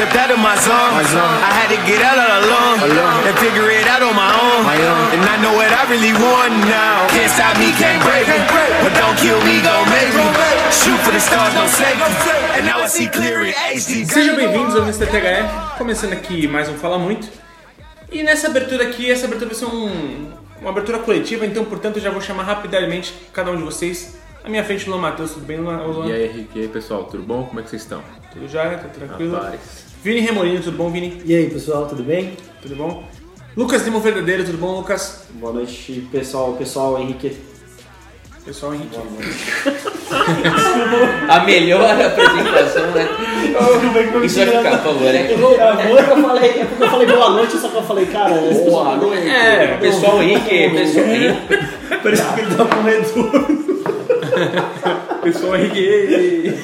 stepped out of my zone. I had to get out all alone and figure it out on my own. And I know what I really want now. Can't stop me, can't break me. But don't kill me, gon' make me. Shoot for the stars, don't save me. And now I see clear in HD. Sejam bem-vindos ao Mr. THE, começando aqui mais um Fala Muito. E nessa abertura aqui, essa abertura vai ser um- uma abertura coletiva, então portanto eu já vou chamar rapidamente cada um de vocês. À minha frente, Luan Matheus, tudo bem, Luan? E aí, Henrique, e aí pessoal, tudo bom? Como é que vocês estão? Tudo já, tá tranquilo? Rapaz. Vini Remolino, tudo bom, Vini? E aí, pessoal, tudo bem? Tudo bom? Lucas Lima Verdadeiro, tudo bom, Lucas? Boa noite, pessoal. Pessoal, Henrique. Pessoal, Henrique. A melhor apresentação, né? Isso vai ficar, por favor, né? É porque eu falei, é porque eu falei boa noite, só que eu falei, cara, Boa noite. É, pessoal Henrique, pessoal Henrique. parece que ele tá com retorno. Pessoal, Henrique.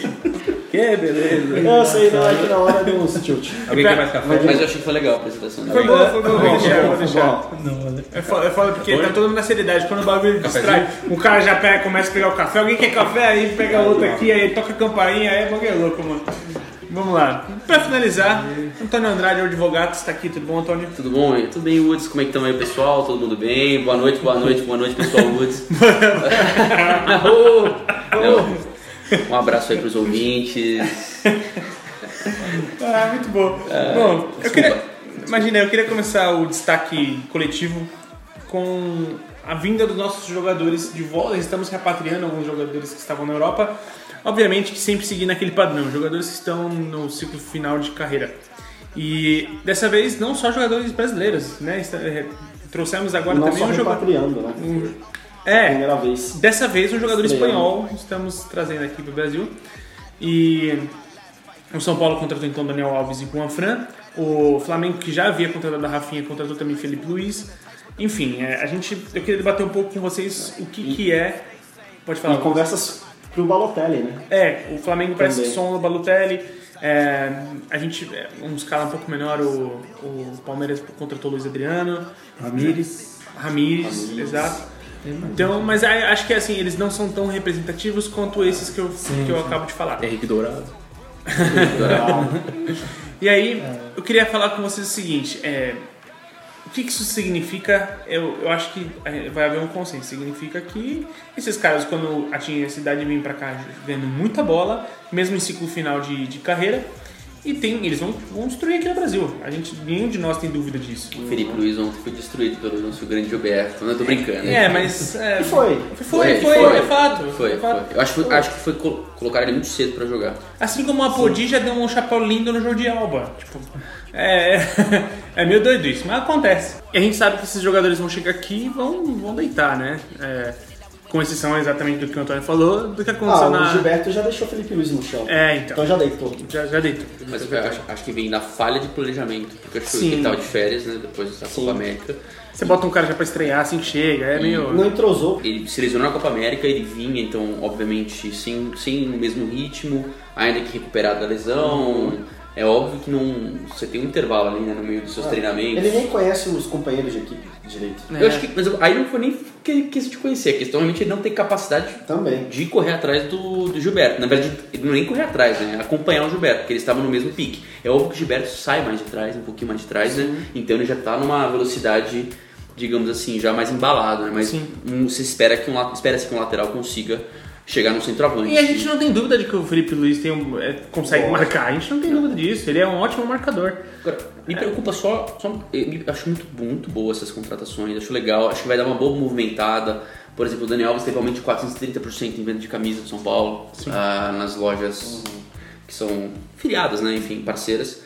Que beleza. Eu sei, não, é que na hora deu uns tilt. Alguém quer mais café? Mas eu achei que foi legal a apresentação. Foi bom, foi bom, vou deixar, vou Foi deixar. bom. É foda, é foda porque tá todo mundo na seriedade. Quando o bagulho distrai, o cara já pega, começa a pegar o café. Alguém quer café? Aí pega outro aqui, aí toca a campainha, aí é bagulho é louco, mano. Vamos lá. Pra finalizar, Antônio Andrade, o advogado, está aqui. Tudo bom, Antônio? Tudo bom? aí? Tudo bem, Woods? Como é que estão aí, pessoal? Todo mundo bem? Boa noite, boa noite, boa noite, pessoal Woods. Não. Um abraço aí pros ouvintes. Ah, muito bom. bom, eu queria. Imagina, eu queria começar o destaque coletivo com a vinda dos nossos jogadores de volta. Estamos repatriando alguns jogadores que estavam na Europa. Obviamente que sempre seguindo aquele padrão, jogadores que estão no ciclo final de carreira. E dessa vez não só jogadores brasileiros, né? É, Trouxemos agora Não também só um jogador. repatriando, né? um- É, Primeira vez. Dessa vez um jogador Estreando. espanhol estamos trazendo aqui para o Brasil. E o São Paulo contratou então Daniel Alves e Juan Fran. O Flamengo, que já havia contratado a Rafinha, contratou também Felipe Luiz. Enfim, é, a gente, eu queria debater um pouco com vocês o que, que é. Pode falar. E conversas pro Balotelli, né? É, o Flamengo parece Também. som do Balotelli. É, a gente, é, um escala um pouco menor, o, o Palmeiras contratou o Luiz Adriano. Ramires. Ramires, exato. Então, mas aí, acho que assim, eles não são tão representativos quanto esses que eu, que eu acabo de falar. Henrique Dourado. E aí, eu queria falar com vocês o seguinte: é, o que que isso significa? Eu, eu acho que é, vai haver um consenso. Significa que esses caras, quando atingem essa idade, vêm pra cá vendo muita bola, mesmo em ciclo final de, de carreira, e tem, eles vão, vão destruir aqui no Brasil. A gente, nenhum de nós tem dúvida disso. O Felipe Luiz ontem foi destruído pelo nosso grande Gilberto. Não, eu tô brincando. né? É, mas. É, E foi. Foi, foi, é fato. Foi, é foi. Eu acho, que foi- acho que foi col- colocar ele muito cedo pra jogar. Assim como a Podi já deu um chapéu lindo no Jordi Alba. Tipo, é, é meio doido isso, mas acontece. E a gente sabe que esses jogadores vão chegar aqui e vão, vão deitar, né? É, com exceção exatamente do que o Antônio falou, do que aconteceu Ah, na. o Gilberto já deixou o Felipe Luiz no chão. É, então. Então já deitou. Já, já deitou. Mas eu acho, acho que vem da falha de planejamento. Porque eu acho que Sim. ele tava de férias, né? Depois da Sim. Copa América. Você bota um cara já pra estrear assim que chega, é meio. Não entrosou. Ele se lesionou na Copa América, ele vinha, então, obviamente, sem, sem o mesmo ritmo, ainda que recuperado da lesão. É óbvio que não. Você tem um intervalo ali né, no meio dos seus treinamentos. Ele nem conhece os companheiros de equipe direito. É. Eu acho que. Mas aí não foi nem que questão de conhecer, a questão realmente ele não tem capacidade Também. de correr atrás do, do Gilberto. Na verdade, ele não nem correr atrás, né? Acompanhar o Gilberto, porque eles estavam no mesmo pique. É óbvio que o Gilberto sai mais de trás, um pouquinho mais de trás, né? Então ele já tá numa velocidade, digamos assim, já mais embalado, né? Mas Sim. um, se espera que um, espera-se que um lateral consiga chegar no centroavante. E a gente não tem dúvida de que o Felipe Luiz tem um- é, consegue marcar, a gente não tem dúvida disso, ele é um ótimo marcador. Agora, me preocupa só, só me- acho muito, muito boa essas contratações, acho legal, acho que vai dar uma boa movimentada. Por exemplo, o Daniel Alves teve aumento de 430% em venda de camisa do São Paulo, ah, nas lojas que são filiadas, né, enfim, parceiras.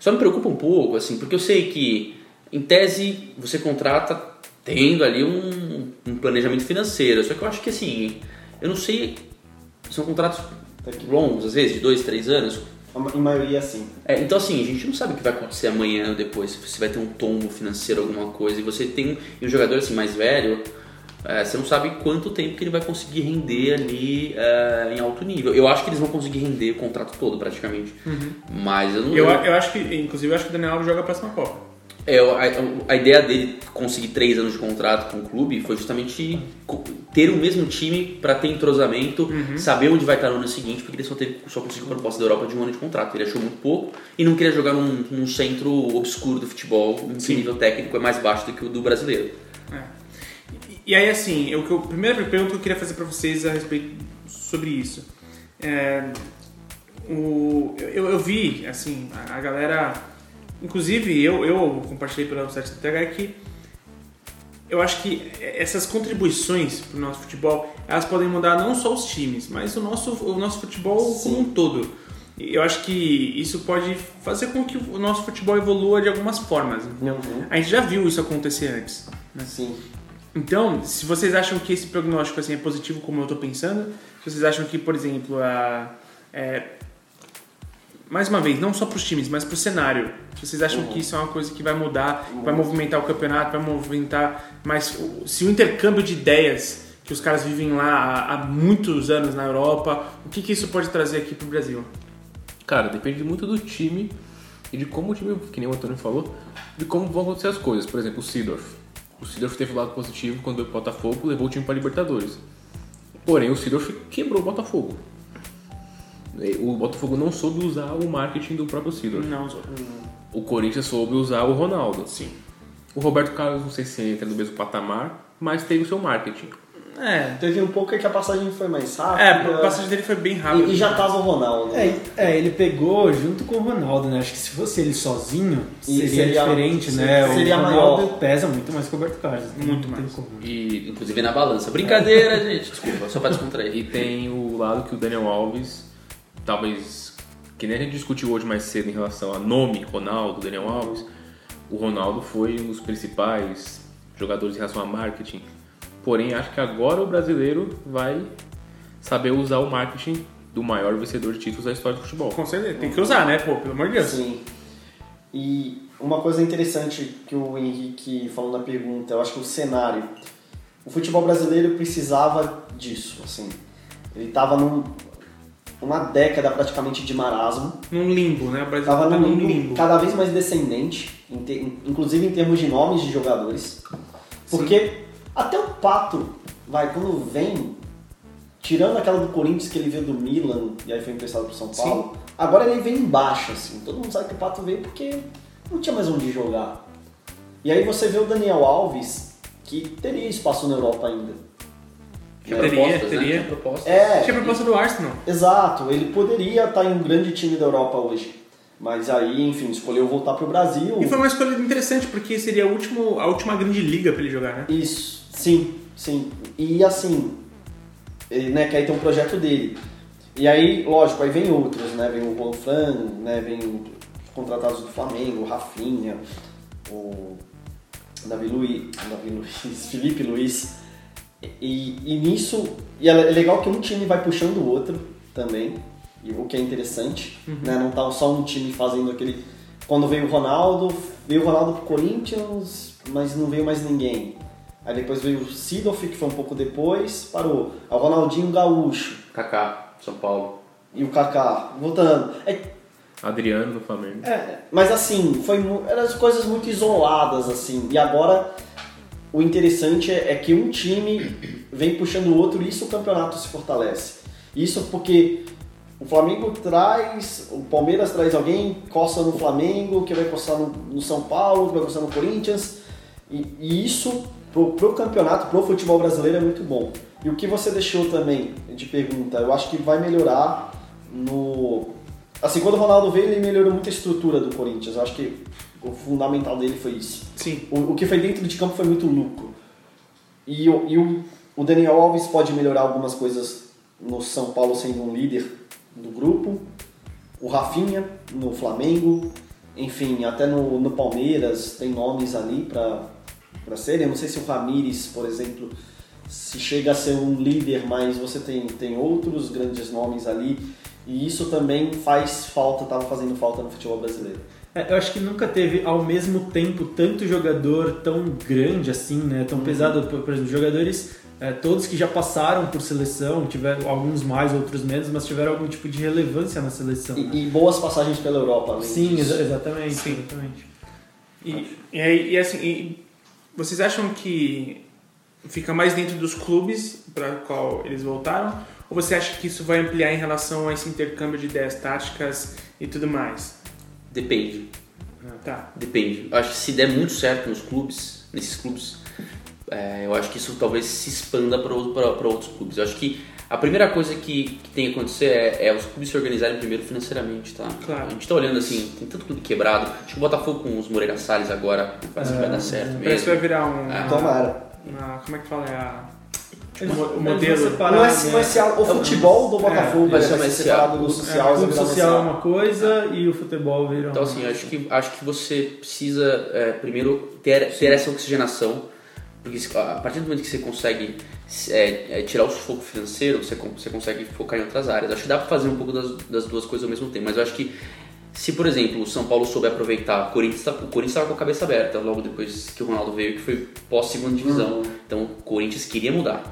Só me preocupa um pouco, assim, porque eu sei que, em tese, você contrata tendo ali um, um planejamento financeiro, só que eu acho que, assim, eu não sei, são contratos longos, às vezes, de dois, três anos, Em maioria, sim. é, então assim, a gente não sabe o que vai acontecer amanhã ou depois, se vai ter um tombo financeiro, alguma coisa, e você tem um jogador assim mais velho, é, você não sabe quanto tempo que ele vai conseguir render ali é, em alto nível. Eu acho que eles vão conseguir render o contrato todo praticamente, mas eu não. Eu, eu acho que, inclusive, eu acho que o Daniel Alves joga a próxima Copa. É, a, a, ideia dele conseguir três anos de contrato com o clube foi justamente ter o mesmo time para ter entrosamento, uhum. saber onde vai estar no ano seguinte, porque ele só, teve, só conseguiu proposta da Europa de um ano de contrato. Ele achou muito pouco e não queria jogar num, num centro obscuro do futebol, em que nível técnico é mais baixo do que o do brasileiro. É. E, e aí, assim, eu, eu, a primeira pergunta que eu queria fazer para vocês a respeito sobre isso. É, o, eu, eu vi, assim, a, a galera Inclusive, eu, eu compartilhei pelo site da TH que eu acho que essas contribuições para o nosso futebol, elas podem mudar não só os times, mas o nosso, o nosso futebol Sim. como um todo. Eu acho que isso pode fazer com que o nosso futebol evolua de algumas formas. Uhum. A gente já viu isso acontecer antes. Né? Sim. Então, se vocês acham que esse prognóstico assim, é positivo, como eu estou pensando, se vocês acham que, por exemplo, a, é, mais uma vez, não só para os times, mas para o cenário. Vocês acham uhum. que isso é uma coisa que vai mudar, uhum. vai movimentar o campeonato, vai movimentar. Mas se o intercâmbio de ideias que os caras vivem lá há, muitos anos na Europa, o que, que isso pode trazer aqui para o Brasil? Cara, depende muito do time e de como o time, que nem o Antônio falou, de como vão acontecer as coisas. Por exemplo, o Sidorf. O Sidorf teve o lado positivo quando o Botafogo levou o time para Libertadores. Porém, o Sidorf quebrou o Botafogo. O Botafogo não soube usar o marketing do próprio Sidor. Não, O Corinthians soube usar o Ronaldo. Sim. O Roberto Carlos, não sei se entra no mesmo patamar, mas teve o seu marketing. É, teve um pouco que a passagem foi mais rápida. É, a passagem dele foi bem rápida. E, e já tava o Ronaldo. É, é, ele pegou junto com o Ronaldo, né? Acho que se fosse ele sozinho, seria, seria diferente, né? Seria o Ronaldo maior. pesa muito mais que o Roberto Carlos. Muito mais. E, inclusive na balança. Brincadeira, gente. Desculpa, só pra descontrair. E tem o lado que o Daniel Alves talvez, que nem a gente discutiu hoje mais cedo em relação a nome, Ronaldo, Daniel Alves, o Ronaldo foi um dos principais jogadores em relação a marketing. Porém, acho que agora o brasileiro vai saber usar o marketing do maior vencedor de títulos da história do futebol. Com certeza, tem que usar, né, pô, pelo amor de Deus. Sim. E uma coisa interessante que o Henrique falou na pergunta, eu acho que o cenário. O futebol brasileiro precisava disso, assim. Ele estava num, uma década praticamente de marasmo. Num limbo, né? O Brasil Tava tá num limbo, limbo, cada vez mais descendente, inclusive em termos de nomes de jogadores. Porque Sim. até o Pato, vai, quando vem, tirando aquela do Corinthians que ele veio do Milan e aí foi emprestado pro São Paulo, Sim. agora ele vem embaixo, assim. Todo mundo sabe que o Pato veio porque não tinha mais onde jogar. E aí você vê o Daniel Alves, que teria espaço na Europa ainda. Tinha teria, né? teria. Né? proposta. É, Tinha proposta do Arsenal. Exato, ele poderia estar em um grande time da Europa hoje. Mas aí, enfim, escolheu voltar para o Brasil. E foi uma escolha interessante, porque seria a, último, a última grande liga para ele jogar, né? Isso, sim, sim. E assim, ele, né, que aí tem um projeto dele. E aí, lógico, aí vem outros, né? Vem o Juan Fran, né? Vem os contratados do Flamengo, o Rafinha, o Davi Luiz, Davi Luiz, Felipe Luiz. E, e nisso, e é legal que um time vai puxando o outro também, o que é interessante, uhum. né? Não tá só um time fazendo aquele. Quando veio o Ronaldo, veio o Ronaldo pro Corinthians, mas não veio mais ninguém. Aí depois veio o Sidoff, que foi um pouco depois, parou. Aí o Ronaldinho Gaúcho. Kaká, São Paulo. E o Kaká, voltando. É, Adriano no Flamengo. É, mas assim, foi, eram coisas muito isoladas, assim. E agora o interessante é, é, que um time vem puxando o outro e isso o campeonato se fortalece. Isso porque o Flamengo traz, o Palmeiras traz alguém, coça no Flamengo, que vai coçar no, no São Paulo, que vai coçar no Corinthians. E, e isso pro, pro campeonato, pro futebol brasileiro é muito bom. E o que você deixou também de pergunta, eu acho que vai melhorar no. Assim, quando o Ronaldo veio, ele melhorou muito a estrutura do Corinthians. Eu acho que o fundamental dele foi isso. Sim. O, o que foi dentro de campo foi muito lucro. E, o, e o, o Daniel Alves pode melhorar algumas coisas no São Paulo sendo um líder do grupo. O Rafinha no Flamengo. Enfim, até no, no Palmeiras tem nomes ali para serem. Eu não sei se o Ramires, por exemplo, se chega a ser um líder, mas você tem, tem outros grandes nomes ali. E isso também faz falta, estava fazendo falta no futebol brasileiro. É, eu acho que nunca teve ao mesmo tempo tanto jogador tão grande assim, né? Tão uhum. pesado. Por exemplo, jogadores, é, todos que já passaram por seleção, tiveram alguns mais, outros menos, mas tiveram algum tipo de relevância na seleção. E, né? e boas passagens pela Europa, além Sim, exa exatamente, Sim. exatamente. E, e, aí, e assim, e vocês acham que fica mais dentro dos clubes para qual eles voltaram? Ou você acha que isso vai ampliar em relação a esse intercâmbio de ideias táticas e tudo mais? Depende. Ah, tá. Depende. Eu acho que se der muito certo nos clubes, nesses clubes, é, eu acho que isso talvez se expanda para outros clubes. Eu acho que a primeira coisa que, que tem que acontecer é, é, os clubes se organizarem primeiro financeiramente, tá? Claro. A gente tá olhando assim, tem tanto clube quebrado. Acho que o Botafogo com os Moreira Salles agora parece que vai dar certo mesmo. Parece que vai virar um. Ah. Tomara. uma- como é que fala? É a, Eles- o modelo. é, né? é a- o futebol do Botafogo vai vai ser ser mais separado do É, social. O vai clube virar social é social. uma coisa e o futebol vira Então assim, acho que, acho que você precisa é, primeiro ter, ter essa oxigenação, porque a partir do momento que você consegue é, é, tirar o sufoco financeiro, você, você consegue focar em outras áreas. Acho que dá pra fazer um pouco das, das duas coisas ao mesmo tempo, mas eu acho que se, por exemplo, o São Paulo souber aproveitar, o Corinthians tá- o Corinthians estava com a cabeça aberta logo depois que o Ronaldo veio, que foi pós-segunda divisão. Então o Corinthians queria mudar.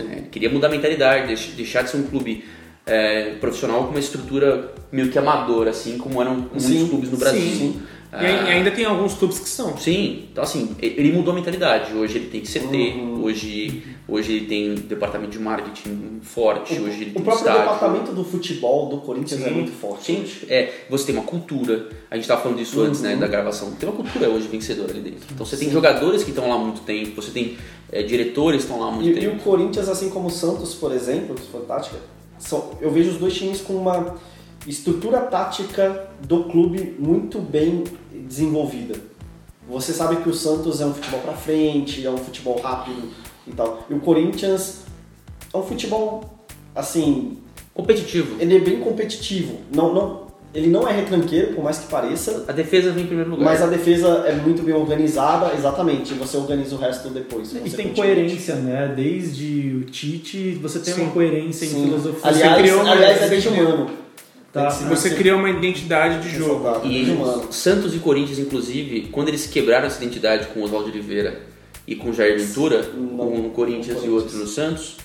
É, queria mudar a mentalidade, deix- deixar de ser um clube é, profissional com uma estrutura meio que amadora, assim como eram muitos Sim, clubes no Brasil. sim. E ai- e ainda tem alguns clubes que são. Sim, então assim, e- ele mudou a mentalidade. Hoje ele tem CT, Uhum. hoje, hoje ele tem um departamento de marketing forte, hoje ele O tem próprio estádio. departamento do futebol do Corinthians é Sim. muito forte. Sim, é, você tem uma cultura, a gente estava falando disso antes né, Uhum. da gravação, tem uma cultura hoje vencedora ali dentro. Então você tem jogadores que estão lá há muito tempo, você tem é, diretores que estão lá há muito E, e tempo. o Corinthians, assim como o Santos, por exemplo, que foi tática, são, eu vejo os dois times com uma estrutura tática do clube muito bem desenvolvida. Você sabe que o Santos é um futebol pra frente, é um futebol rápido e tal. E o Corinthians é um futebol, assim, Competitivo. ele é bem competitivo. Não, não, ele não é retranqueiro, por mais que pareça, A defesa vem em primeiro lugar. mas a defesa é muito bem organizada, exatamente, você organiza o resto depois. E tem coerência, né? Desde o Tite, você tem Sim. uma coerência em Sim. filosofia. Aliás, aliás é criou- humano. Tá. Você cria uma identidade de jogo. E. Santos e Corinthians, inclusive, quando eles quebraram essa identidade com o Oswaldo Oliveira e com o Jair Ventura, um no Corinthians e outro no Santos,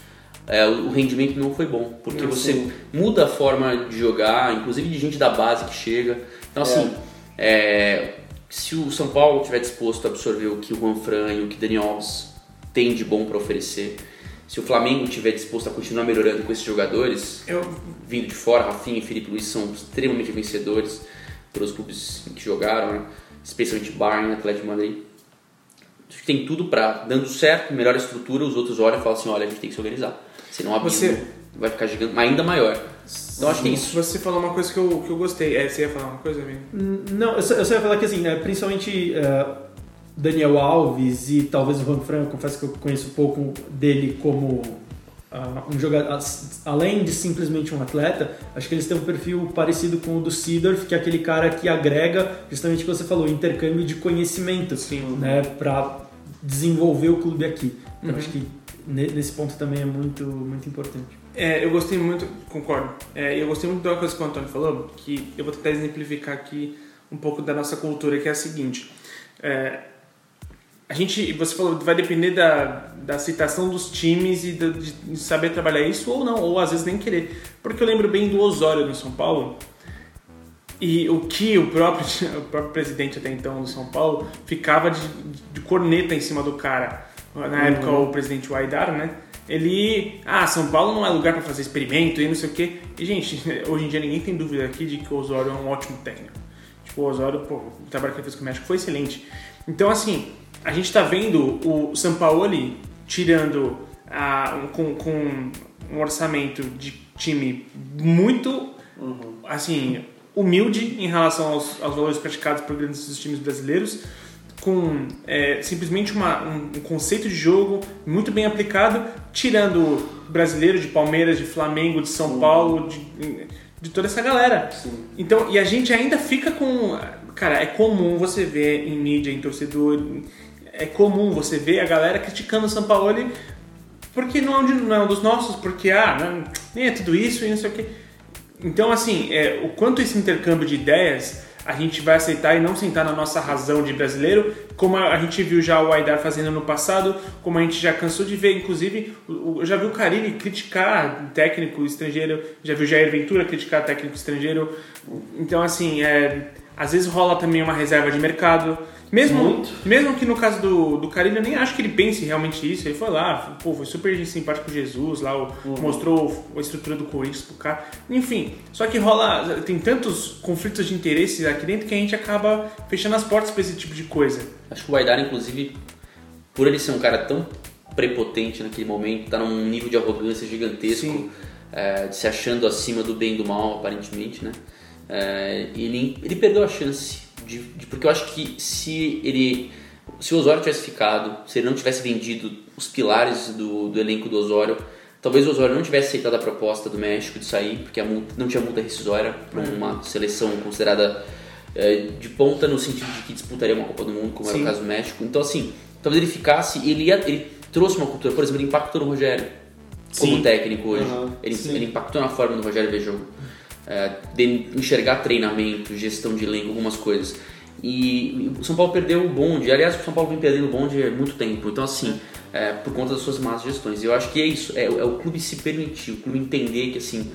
é, o rendimento não foi bom. Porque Não, você sim. muda a forma de jogar, inclusive de gente da base que chega. Então, assim, é, se o São Paulo tiver disposto a absorver o que o Juan Fran e o que o Daniel Alves tem de bom para oferecer, se o Flamengo tiver disposto a continuar melhorando com esses jogadores, Eu, vindo de fora, Rafinha e Felipe Luiz são extremamente vencedores pelos clubes em que jogaram, né? especialmente Bayern, Atlético de Madrid. Acho que tem tudo pra, dando certo, melhor estrutura, os outros olham e falam assim, olha, a gente tem que se organizar. Senão o abismo Você- vai ficar gigante, mas ainda maior. Então acho que é isso. Você falou uma coisa que eu, que eu gostei. É, você ia falar uma coisa, amigo? Não, eu só, eu só ia falar que assim, né, principalmente é, Daniel Alves e talvez o Juan Fran, confesso que eu conheço pouco dele como ah, um jogador, além de simplesmente um atleta, acho que eles têm um perfil parecido com o do Seedorf, que é aquele cara que agrega, justamente o que você falou, intercâmbio de conhecimento, Sim. né, para desenvolver o clube aqui. Então acho que ne- nesse ponto também é muito, muito importante. É, eu gostei muito, concordo. É, eu gostei muito da coisa que o Antônio falou, que eu vou tentar exemplificar aqui um pouco da nossa cultura, que é a seguinte. É, a gente, você falou, vai depender da, da citação dos times e da- de, de saber trabalhar isso ou não, ou às vezes nem querer. Porque eu lembro bem do Osório no São Paulo, e o que o próprio, o próprio presidente até então do São Paulo ficava de, de corneta em cima do cara. Na época, o presidente Waidar, né? Ele. Ah, São Paulo não é lugar para fazer experimento e não sei o quê. E, gente, hoje em dia ninguém tem dúvida aqui de que o Osório é um ótimo técnico. Tipo, o Osório, pô, o trabalho que ele fez com o México foi excelente. Então, assim, a gente tá vendo o Sampaoli tirando a, um- com, com um orçamento de time muito, assim, humilde em relação aos, aos valores praticados por grandes times brasileiros, com é, simplesmente uma- um, um conceito de jogo muito bem aplicado, tirando brasileiro de Palmeiras, de Flamengo, de São Paulo, de, de toda essa galera. Então, e a gente ainda fica com. Cara, é comum você ver em mídia, em torcedor, é comum você ver a galera criticando o São Paulo porque não é um, de- não é um dos nossos, porque ah, não, nem é tudo isso e não sei o quê. Então, assim, é, o quanto esse intercâmbio de ideias a gente vai aceitar e não sentar na nossa razão de brasileiro, como a, gente viu já o Aidar fazendo no passado, como a gente já cansou de ver, inclusive, eu já vi o Carilli criticar técnico estrangeiro, já vi o Jair Ventura criticar técnico estrangeiro. Então, assim, é, Às vezes rola também uma reserva de mercado. Mesmo, Muito. mesmo que no caso do, do Carilho, eu nem acho que ele pense realmente isso. Ele foi lá, pô, foi super simpático com Jesus, lá o- mostrou a estrutura do Corinthians pro cara. Enfim, só que rola. Tem tantos conflitos de interesses aqui dentro que a gente acaba fechando as portas pra esse tipo de coisa. Acho que o Aidar, inclusive, por ele ser um cara tão prepotente naquele momento, tá num nível de arrogância gigantesco, é, de se achando acima do bem e do mal, aparentemente, né? É, ele, ele perdeu a chance, de, de- porque eu acho que se ele. Se o Osório tivesse ficado, se ele não tivesse vendido os pilares do, do elenco do Osório, talvez o Osório não tivesse aceitado a proposta do México de sair, porque a multa- não tinha multa rescisória para uma seleção considerada é, de ponta no sentido de que disputaria uma Copa do Mundo, como era Sim. o caso do México. Então, assim, talvez ele ficasse, ele, ia, ele trouxe uma cultura, por exemplo, ele impactou no Rogério como Sim. técnico hoje. Aham, ele, ele impactou na forma do Rogério ver jogo. É, de enxergar treinamento, gestão de elenco, algumas coisas. E o São Paulo perdeu o bonde. Aliás, o São Paulo vem perdendo o bonde há muito tempo. Então, assim, é, por conta das suas más gestões. E eu acho que é isso. É, é o clube se permitir, o clube entender que, assim,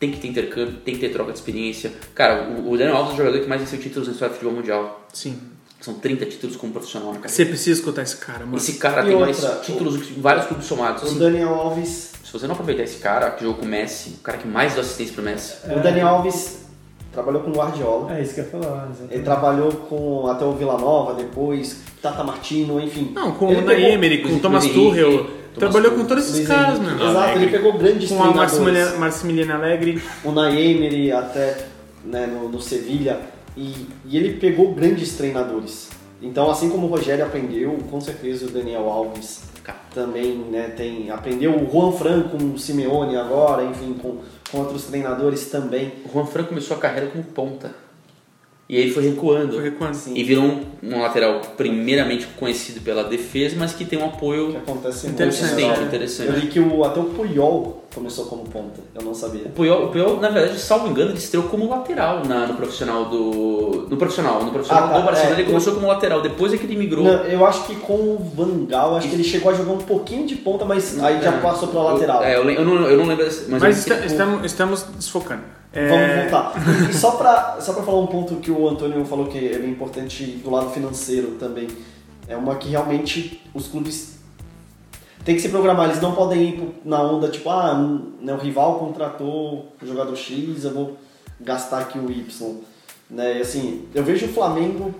tem que ter intercâmbio, tem que ter troca de experiência. Cara, o, o Daniel Alves é o jogador que mais venceu títulos na história do futebol mundial. Sim. São 30 títulos como profissional na carreira. Você precisa escutar esse cara, mano. Esse cara E tem outra, mais títulos do que vários clubes somados. O Assim, Daniel Alves. Se você não aproveitar esse cara, que jogou com o Messi, o cara que mais deu assistência pro Messi, O Daniel Alves trabalhou com o Guardiola. É isso que eu ia falar, exatamente. Ele trabalhou com até o Vila Nova, depois Tata Martino, enfim. Não, com Ele o Unai Emery, com o Thomas Tuchel. Trabalhou com todos esses Luiz caras, mano. Exato, ele pegou grandes Com a treinadores. Maximiliano, Maximiliano Alegre. o Naemery até né, no, no Sevilha e, e ele pegou grandes treinadores. Então, assim como o Rogério aprendeu, com certeza o Daniel Alves também né, tem aprendeu o Juan Fran com o Simeone agora, enfim, com, com outros treinadores também. o Juan Fran começou a carreira como ponta. E aí ele foi recuando. Foi recuando. Sim. E virou um, um lateral primeiramente conhecido pela defesa, mas que tem um Que apoio acontece. Interessante. na consistente, Europa. interessante. Eu li que o, até o Puyol começou como ponta, eu não sabia. O Puyol, o Puyol, na verdade, salvo engano, ele estreou como lateral na- no profissional do. No profissional, no profissional Ah, tá, do Barcelona é, ele começou como lateral, depois é que ele migrou. Não, eu acho que com o Van Gaal, acho que ele chegou a jogar um pouquinho de ponta, mas aí já É. passou pra lateral. Eu, é, eu, eu não, eu não lembro mas, Mas eu que o- estamos, estamos desfocando. É, Vamos voltar. E só pra, só pra falar um ponto que o Antônio falou que é bem importante do lado financeiro também. É uma que realmente os clubes têm que se programar. Eles não podem ir na onda tipo, ah, né, o rival contratou o jogador X, eu vou gastar aqui o Y. Né? E assim, eu vejo o Flamengo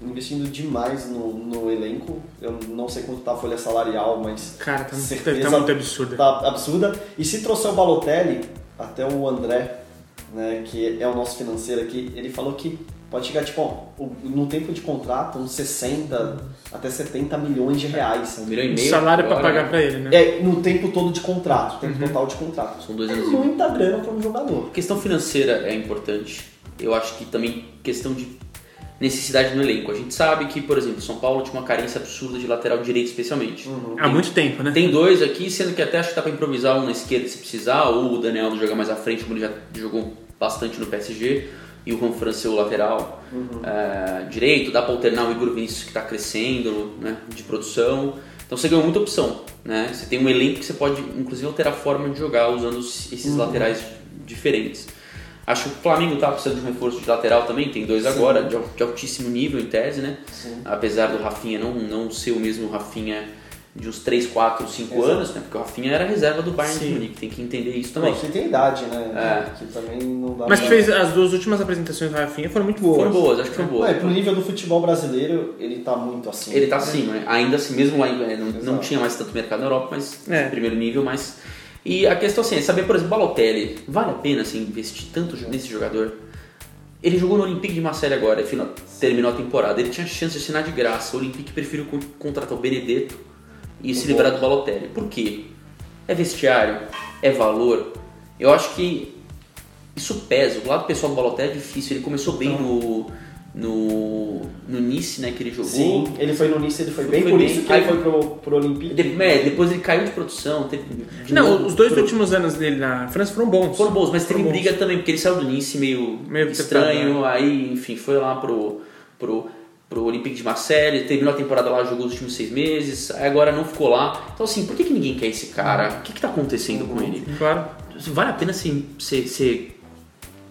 investindo demais no, no elenco. Eu não sei quanto tá a folha salarial, mas Cara, tá, muito- Certeza. tá muito absurdo. tá absurda. E se trouxer o Balotelli, até o André, né, que é o nosso financeiro aqui, ele falou que pode chegar, tipo, ó, o- no tempo de contrato, uns 60 até 70 milhões de reais. um milhão e O meio. salário pra agora, pagar pra ele, né? É, no tempo todo de contrato, tempo total de contrato. São dois É anos e meio. muita grana para um jogador. questão financeira é importante. Eu acho que também questão de necessidade no elenco. A gente sabe que, por exemplo, São Paulo tinha uma carência absurda de lateral direito, especialmente. Há muito tempo, né? Tem dois aqui, sendo que até acho que dá pra improvisar um na esquerda se precisar, ou o Daniel jogar mais à frente, como ele já jogou bastante no PSG, e o Juan Fran ser o lateral é, direito, dá pra alternar o Igor Vinícius que tá crescendo né, de produção. Então você ganhou muita opção, né? Você tem um elenco que você pode, inclusive, alterar a forma de jogar usando esses laterais diferentes. Acho que o Flamengo tá precisando de um reforço de lateral também, tem dois agora, de, al- de altíssimo nível em tese, né? Apesar do Rafinha não, não ser o mesmo Rafinha de uns 3, 4, 5 Exato. anos, né? Porque o Rafinha era reserva do Bayern de Sim. Munique, tem que entender isso também. Você tem idade, né? É. Que também não dá Mas que fez as duas últimas apresentações do Rafinha foram muito boas. Foram boas, acho que foram boas. É, pro nível do futebol brasileiro, ele tá muito acima. Ele tá acima, né? Ainda assim, mesmo lá, é, não, não tinha mais tanto mercado na Europa, mas É. primeiro nível, mas. E a questão assim, é saber, por exemplo, Balotelli, vale a pena assim, investir tanto nesse jogador? Ele jogou no Olympique de Marseille agora, final- terminou a temporada. Ele tinha chance de assinar de graça. O Olympique preferiu con- contratar o Benedetto e se livrar do Balotelli. Por quê? É vestiário? É valor? Eu acho que isso pesa. O lado pessoal do Balotelli é difícil. Ele começou bem no, no, no Nice, né, que ele jogou. Sim, ele foi no Nice, ele foi bem, Foi por bem. isso que Aí- ele foi pro, pro Olympique. De- é, depois ele caiu de produção. Teve, de Não, novo, os dois pro- últimos anos dele na França foram bons. foram bons, mas teve bons. briga também, porque ele saiu do Nice meio, Meio estranho, aí, enfim, foi lá pro, pro, pro Olympique de Marseille, terminou a temporada lá, jogou os últimos seis meses, agora não ficou lá. Então, assim, por que, que ninguém quer esse cara? O que, que tá acontecendo com ele? Claro. Vale a pena você,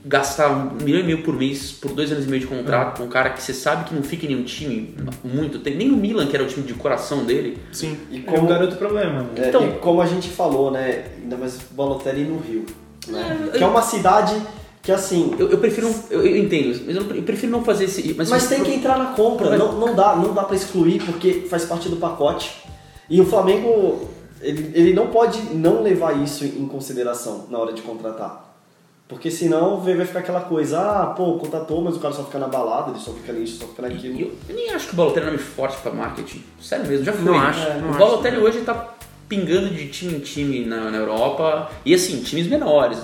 gastar um milhão e meio por mês por dois anos e meio de contrato com um cara que você sabe que não fica em nenhum time muito tempo. Nem o Milan, que era o time de coração dele. Sim. E É um garoto problema. né? É, Então- e como a gente falou, né? Ainda mais Balotelli no Rio. Né? É, que é uma cidade que assim. Eu, eu prefiro. não- Eu, eu entendo, mas eu, prefiro não fazer esse. Mas, Mas tem que entrar na compra, Mas- não, não dá, não dá para excluir porque faz parte do pacote. E o Flamengo, ele, ele não pode não levar isso em consideração na hora de contratar. Porque senão vai ficar aquela coisa, ah, pô, contratou, mas o cara só fica na balada, ele só fica nisso, só fica naquilo. Eu, eu nem acho que o Balotelli é um nome forte pra marketing. Sério mesmo, já foi. Não acho, É, não o acho. Balotelli hoje tá pingando de time em time na, na Europa. E assim, times menores.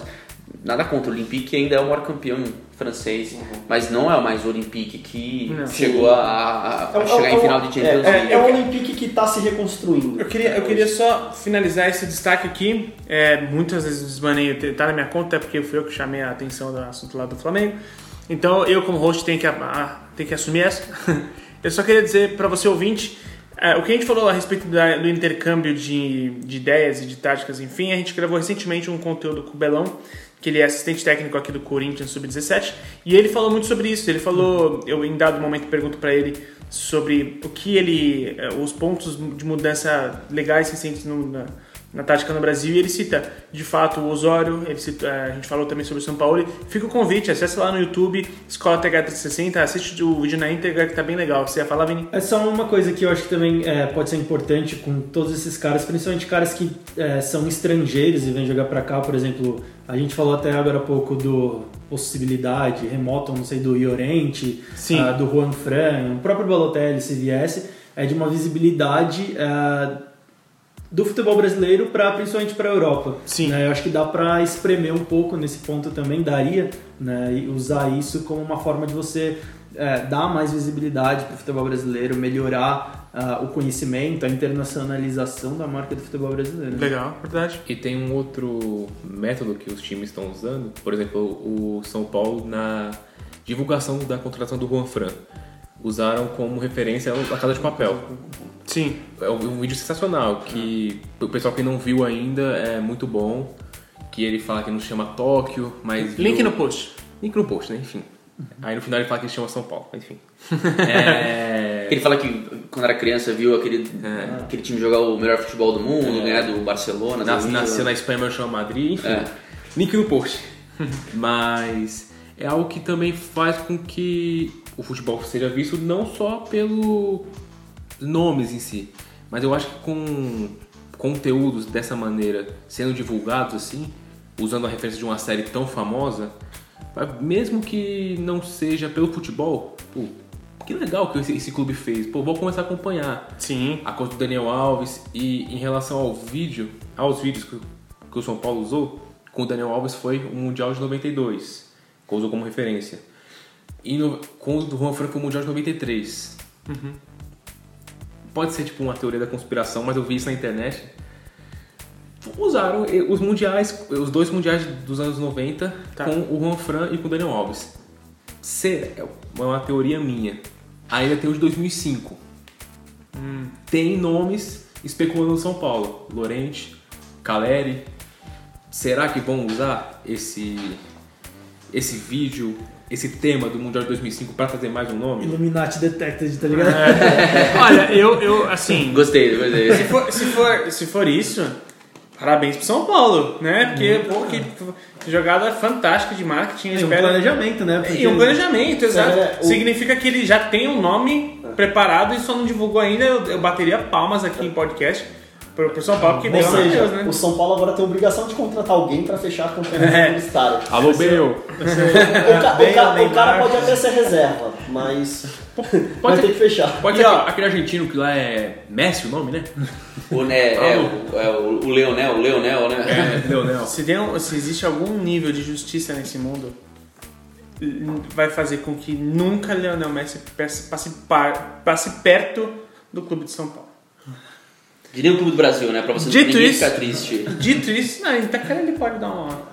Nada contra o Olympique, ainda é o maior campeão francês. Mas não é o mais Olympique que Não. chegou a, a- a É chegar é em um- final de Champions é, League. é, é um Olympique que tá se reconstruindo. Eu queria, eu queria só finalizar esse destaque aqui. É, muitas vezes desmaneio tá na minha conta, é porque fui eu que chamei a atenção do assunto lá do Flamengo. Então eu, como host, tenho que, a- tenho que assumir essa. Eu só queria dizer para você ouvinte. É, o que a gente falou a respeito da- do intercâmbio de, de ideias e de táticas, enfim, a gente gravou recentemente um conteúdo com o Belão, que ele é assistente técnico aqui do Corinthians Sub-17, e ele falou muito sobre isso. Ele falou, eu em dado momento pergunto para ele sobre o que ele, eh, os pontos de mudança legais recentes no, na, na tática no Brasil, e ele cita, de fato, o Osório, ele cita, eh, a gente falou também sobre o São Paulo. Fica o convite, acesse lá no YouTube, Escola TH360, assiste o vídeo na íntegra que tá bem legal. Você ia falar, Vini? É só uma coisa que eu acho que também é, pode ser importante com todos esses caras, principalmente caras que é, são estrangeiros e vêm jogar pra cá, por exemplo, a gente falou até agora há pouco do possibilidade remota, não sei, do Iorente, ah, do Juan Fran, o próprio Balotelli se viesse, é de uma visibilidade ah, do futebol brasileiro para principalmente para a Europa. Sim. né? Eu acho que dá para espremer um pouco nesse ponto também, daria, né? E usar isso como uma forma de você é, dar mais visibilidade para o futebol brasileiro, melhorar ah, o conhecimento, a internacionalização da marca do futebol brasileiro. Legal, verdade. E tem um outro método que os times estão usando, por exemplo, o São Paulo na divulgação da contratação do Juan Fran. Usaram como referência a Casa de Papel. Sim. É um, um vídeo sensacional, que o pessoal que não viu ainda é muito bom, que ele fala que não se chama Tóquio, mas... Link viu- no post. Link no post, né? Enfim. Aí no final ele fala que se chama São Paulo, enfim. É... Ele fala que quando era criança viu aquele, aquele time jogar o melhor futebol do mundo, ganhar do Barcelona. Nas- nasceu na Espanha, mas chama Madrid, enfim. É. Link no post. mas é algo que também faz com que o futebol seja visto não só pelo nomes em si, mas eu acho que com conteúdos dessa maneira sendo divulgados assim, usando a referência de uma série tão famosa, mesmo que não seja pelo futebol, pô, que legal que esse, esse clube fez. Pô, vou começar a acompanhar Sim. a conta do Daniel Alves e em relação ao vídeo, aos vídeos que, o- que o São Paulo usou, com o Daniel Alves foi o Mundial de 92, que usou como referência. E no, com o do Juan Franco foi o Mundial de 93. Pode ser tipo uma teoria da conspiração, mas eu vi isso na internet. Usaram os mundiais, os dois mundiais dos anos 90 Tá. com o Juan Fran e com o Daniel Alves. Se- é uma teoria minha. Ainda tem os de 2005 tem nomes especulando no São Paulo. Lorente, Caleri. Será que vão usar esse esse vídeo, esse tema do Mundial de 2005 para trazer mais um nome? Illuminati Detected, tá ligado? Olha, eu, eu assim. Gostei, gostei. Se for, se, for, se for isso, parabéns pro São Paulo, né? Porque, pô, que jogada fantástica de marketing. Um espero- planejamento, né? E um planejamento, exato. É, o- Significa que ele já tem um nome preparado e só não divulgou ainda. Eu, eu bateria palmas aqui em podcast pro, pro São Paulo, porque Ou seja, Deus, né? o São Paulo agora tem a obrigação de contratar alguém para fechar a campanha É. publicitária. Alô, Bale! O, ca- o ca- o cara pode até ser reserva, mas vai ser- ter que fechar. Pode ser aquele, aquele argentino que lá é Messi o nome, né? O, né, é, o, é o, Leonel, o Leonel, né? É, Leonel. Se, tem um- se existe algum nível de justiça nesse mundo, vai fazer com que nunca Leonel Messi passe, passe perto do clube de São Paulo. De nenhum clube do Brasil, né? Pra você Dito ninguém isso- ficar triste. Dito isso, não, em ele pode dar uma.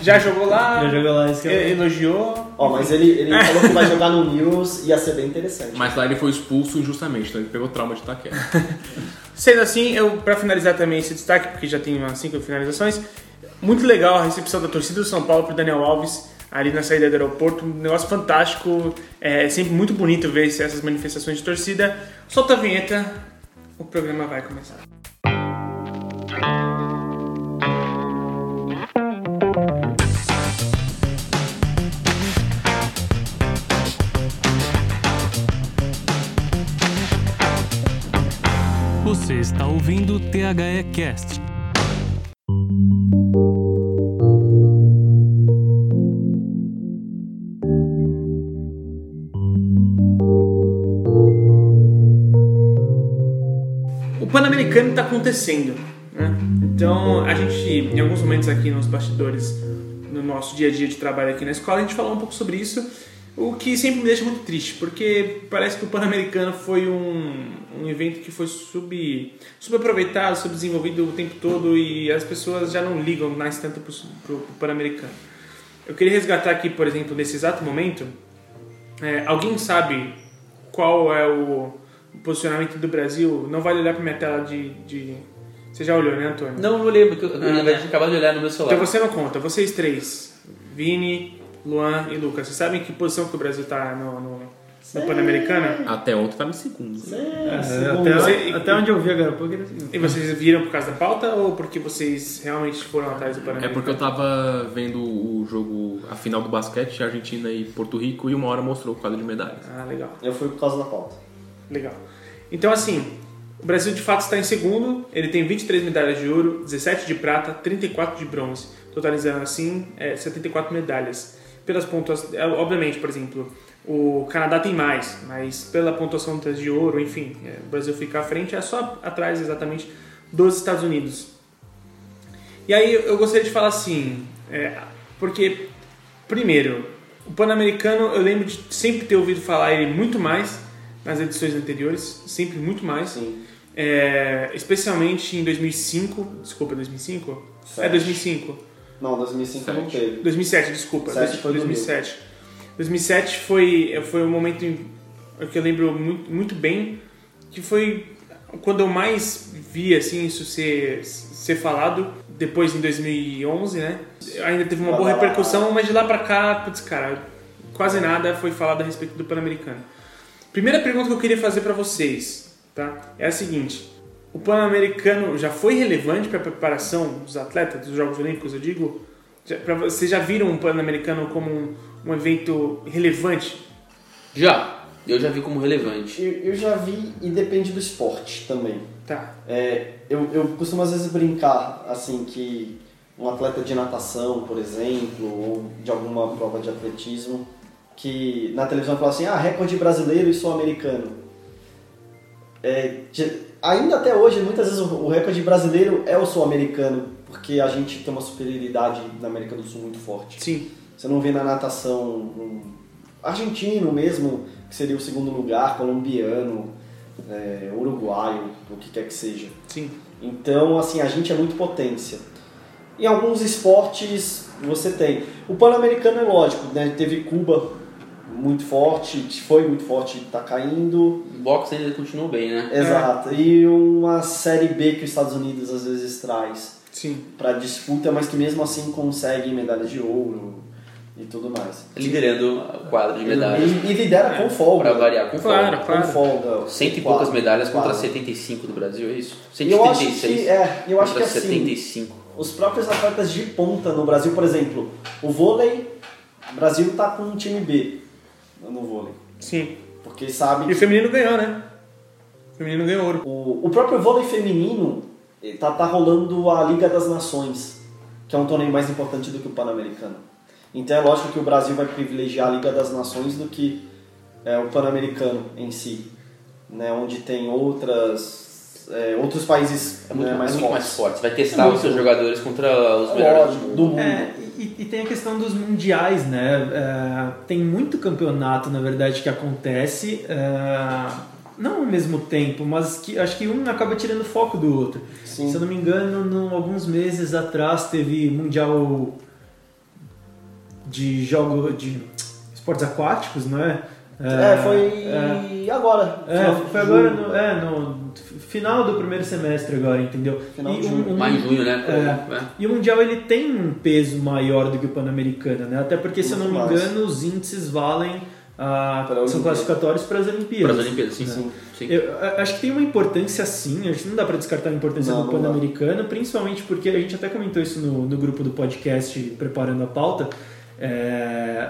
Já jogou lá, Já jogou lá, isso que é- elogiou. Ó, mas ele, ele falou que vai jogar no News, ia ser bem interessante. Mas lá ele foi expulso injustamente, então ele pegou trauma de Itaquera. Sendo assim, eu para finalizar também esse destaque, porque já tem umas cinco finalizações, muito legal a recepção da torcida do São Paulo pro Daniel Alves. ali na saída do aeroporto, um negócio fantástico, é sempre muito bonito ver essas manifestações de torcida. Solta a vinheta, o programa vai começar. Você está ouvindo o THE Cast. Pan-Americano está acontecendo. Né? Então, a gente, em alguns momentos aqui nos bastidores, no nosso dia a dia de trabalho aqui na escola, a gente falou um pouco sobre isso, o que sempre me deixa muito triste, porque parece que o Pan-Americano foi um, um evento que foi sub, subaproveitado, subdesenvolvido o tempo todo e as pessoas já não ligam mais tanto para o Pan-Americano. Eu queria resgatar aqui, por exemplo, nesse exato momento, é, alguém sabe qual é o posicionamento do Brasil? Não vale olhar para minha tela de, de... Você já olhou, né, Antônio? Não, não lembro, porque eu, na verdade, acabava de olhar no meu celular. Então você não conta. Vocês três, Vini, Luan e Lucas, vocês sabem que posição que o Brasil está no, no, no Pan-Americano? Até ontem tava em segundo. É, segundo. até, Você- até onde eu vi agora pouco era assim. E vocês viram por causa da pauta ou porque vocês realmente foram atrás do É Pan-Americano? porque eu tava vendo o jogo, a final do basquete, Argentina e Porto Rico, e uma hora mostrou o quadro de medalhas. Ah, legal. Eu fui por causa da pauta. Legal. Então, assim, o Brasil de fato está em segundo. Ele tem 23 medalhas de ouro, 17 de prata, 34 de bronze. Totalizando, assim, é, 74 medalhas. Pelas pontuações... é, Obviamente, por exemplo, o Canadá tem mais, mas pela pontuação de ouro, enfim, é, o Brasil fica à frente, é só atrás exatamente dos Estados Unidos. E aí eu gostaria de falar assim, é, porque, primeiro, o Pan-Americano eu lembro de sempre ter ouvido falar ele muito mais nas edições anteriores, sempre muito mais. Sim. É, especialmente em 2005, desculpa, 2005? É Sete. 2005. Não, 2005 não Sete. teve. 2007, desculpa. Sete foi 2007. 2007 foi, foi um momento em- que eu lembro muito, muito bem, que foi quando eu mais vi assim, isso ser, ser falado, depois em 2011, né? Ainda teve uma boa repercussão, mas de lá pra cá, putz, cara, quase nada foi falado a respeito do Pan-Americano. Primeira pergunta que eu queria fazer pra vocês, tá? É a seguinte: o Pan-Americano já foi relevante para a preparação dos atletas dos Jogos Olímpicos, eu digo? Já, pra, vocês já viram o Pan-Americano como um, um evento relevante? Já, eu já vi como relevante. Eu, eu já vi e depende do esporte também. Tá. É, eu, eu costumo às vezes brincar assim que um atleta de natação, por exemplo, ou de alguma prova de atletismo, que na televisão fala assim, ah, recorde brasileiro e sul-americano. É, ainda até hoje, muitas vezes o, o recorde brasileiro é o sul-americano, porque a gente tem uma superioridade na América do Sul muito forte. Sim. Você não vê na natação um argentino mesmo, que seria o segundo lugar, colombiano, é, uruguaio, o que quer que seja. Sim. Então, assim, a gente é muito potência. Em alguns esportes você tem. O Pan-Americano é lógico, né? Teve Cuba muito forte, foi muito forte, tá caindo. O boxe ainda continuou bem, né? Exato. E uma série B que os Estados Unidos às vezes traz para disputa, mas que mesmo assim consegue medalhas de ouro e tudo mais. Liderando o quadro de medalhas. E, e lidera com folga. Pra variar, com Claro, folga. claro. Com folga. Cento e Quatro, poucas medalhas contra quatro. 75 do Brasil, é isso? E eu acho que, 176 é, eu acho que contra assim, 75. os próprios atletas de ponta no Brasil, por exemplo, o vôlei, o Brasil tá com um time B no vôlei. Sim. Porque sabe E o feminino ganhou, né? O feminino ganhou ouro. o, o próprio vôlei feminino eh, tá, tá rolando a Liga das Nações, que é um torneio mais importante do que o Pan-Americano. Então é lógico que o Brasil vai privilegiar a Liga das Nações do que é, o Pan-Americano em si, né, onde tem outras, é, outros países É muito, né, mais muito fortes. mais forte. Você vai testar É os seus jogadores contra os É melhores do do mundo. mundo. É, e, e tem a questão dos mundiais, né? É, tem muito campeonato, na verdade, que acontece, é, não ao mesmo tempo, mas que acho que um acaba tirando foco do outro. Sim. Se eu não me engano, no, alguns meses atrás teve mundial de jogo de esportes aquáticos, não é? É, foi agora. É, Final de foi agora no, é, no final do primeiro semestre agora, entendeu? Final e de um- junho. um- Mais junho, né? É. É. E o Mundial ele tem um peso maior do que o Pan-Americano, né? Até porque, se eu não me engano, os índices valem. ah, Para a são classificatórios para as Para Olimpíadas. as Olimpíadas, sim. Né? sim. Eu, eu acho que tem uma importância sim, acho que não dá para descartar a importância Não, do. Pan-Americano, principalmente porque a gente até comentou isso no, no grupo do podcast preparando a pauta. É,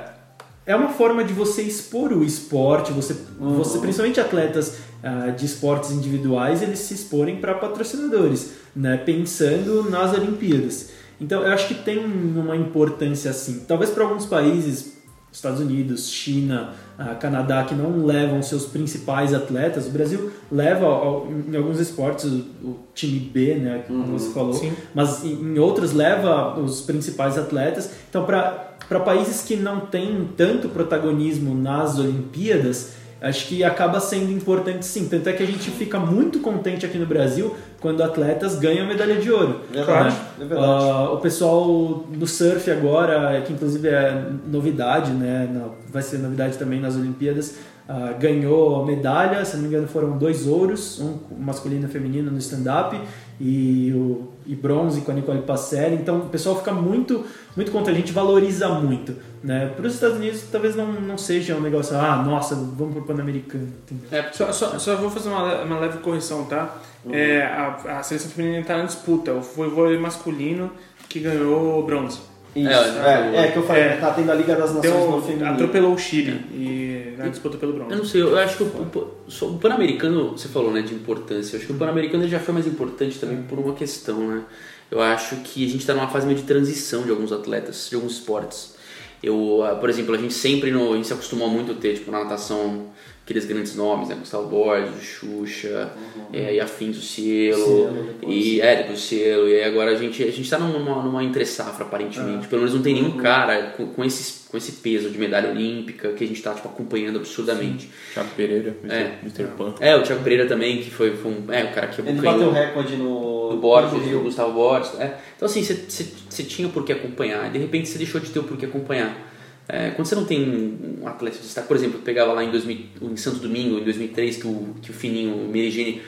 é uma forma de você expor o esporte, você, Uhum. você principalmente atletas ah, de esportes individuais, eles se exporem para patrocinadores, né, pensando nas Olimpíadas. Então eu acho que tem uma importância assim. Talvez para alguns países Estados Unidos, China, ah, Canadá, que não levam seus principais atletas. O Brasil leva ao- em alguns esportes o, o time B, né, como você falou, Sim. mas em, em outros leva os principais atletas. Então, para países que não têm tanto protagonismo nas Olimpíadas, acho que acaba sendo importante sim. Tanto é que a gente fica muito contente aqui no Brasil quando atletas ganham medalha de ouro. Verdade, né? é verdade. Ah, o pessoal no surf agora, que inclusive é novidade, né? vai ser novidade também nas Olimpíadas, ah, ganhou medalha, se não me engano foram dois ouros, um masculino e feminino no stand-up e, o, e bronze com a Nicole Passelli. Então o pessoal fica muito, muito contente, a gente valoriza muito. Né? Para os Estados Unidos talvez não, não seja um negócio, ah, nossa, vamos pro Pan-Americano. entendeu? É, Só, só, só vou fazer uma, uma leve correção, tá? É, a, a seleção feminina está na disputa. Foi o vôlei masculino que ganhou bronze. Isso, É, é, é, que eu falei, é. tá tendo a Liga das Nações no Deu, feminino. atropelou o Chile e na disputa pelo bronze. Eu não sei, eu acho que o, o, Pan-Americano, você falou, né, de importância. Eu acho que o Pan-Americano já foi mais importante também por uma questão, né? Eu acho que a gente está numa fase meio de transição de alguns atletas, de alguns esportes. Eu, ah, por exemplo, a gente sempre no, a gente se acostumou muito a ter, tipo, na natação, aqueles grandes nomes, né? Gustavo Borges, Xuxa, é, e afins do Cielo, e é, do Cielo, e aí agora a gente, a gente tá numa, numa entre-safra, aparentemente. Pelo menos não tem nenhum cara com, com, esse, com esse peso de medalha olímpica que a gente tá, tipo, acompanhando absurdamente. Thiago Pereira, Mr. É. Mr. Pan. É, o Thiago Pereira também, que foi, foi um, é, o cara que Ele bateu recorde no... do Borges, do. Gustavo Borges. É. Então, assim, você- tinha por que acompanhar, e de repente você deixou de ter o por que acompanhar. É, quando você não tem um um atleta de destaque, por exemplo, eu pegava lá em, 2000, em Santo Domingo, em 2003, que o, que o Fininho, o Merigini,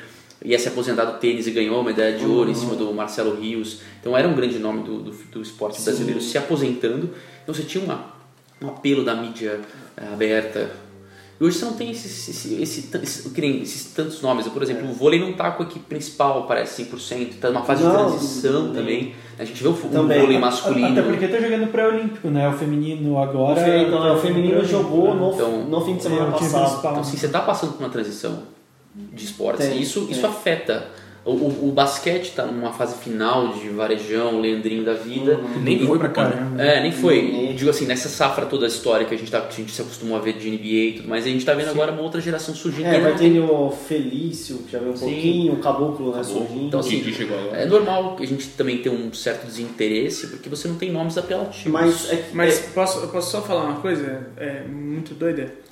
ia se aposentar do tênis e ganhou a medalha de ouro em cima do Marcelo Rios. Então era um grande nome do, do, do esporte brasileiro se aposentando. Então você tinha uma, um apelo da mídia eh, aberta. E hoje você não tem esse, esse, esse, esse- que nem esses tantos nomes. Por exemplo, o vôlei não tá com a equipe principal, parece 100%. Está numa fase de Não, transição nem- também. A gente vê o, o vôlei Até masculino. porque tá jogando pré-olímpico, né? O feminino O, agora. fe- então, tá o feminino jogou no, Então, no fim de É, semana o time passado. principal. Então, assim, você está passando por uma transição de esportes. Tem, e isso, tem. isso afeta. O, o, o basquete está numa fase final de varejão, Leandrinho da vida. Nem E- foi pra cá, né? Caramba. É, nem foi. Uhum. Digo assim, nessa safra toda histórica que a gente, tá, que a gente se acostumou a ver de NBA e tudo mais, a gente tá vendo agora uma outra geração surgindo. É, vai ter o Felício, que já veio um Sim. pouquinho, o Caboclo, né, surgindo. Então, assim. É normal que a gente também tenha um certo desinteresse, porque você não tem nomes apelativos. Mas é que... Mas posso, eu posso só falar uma coisa é, muito doida?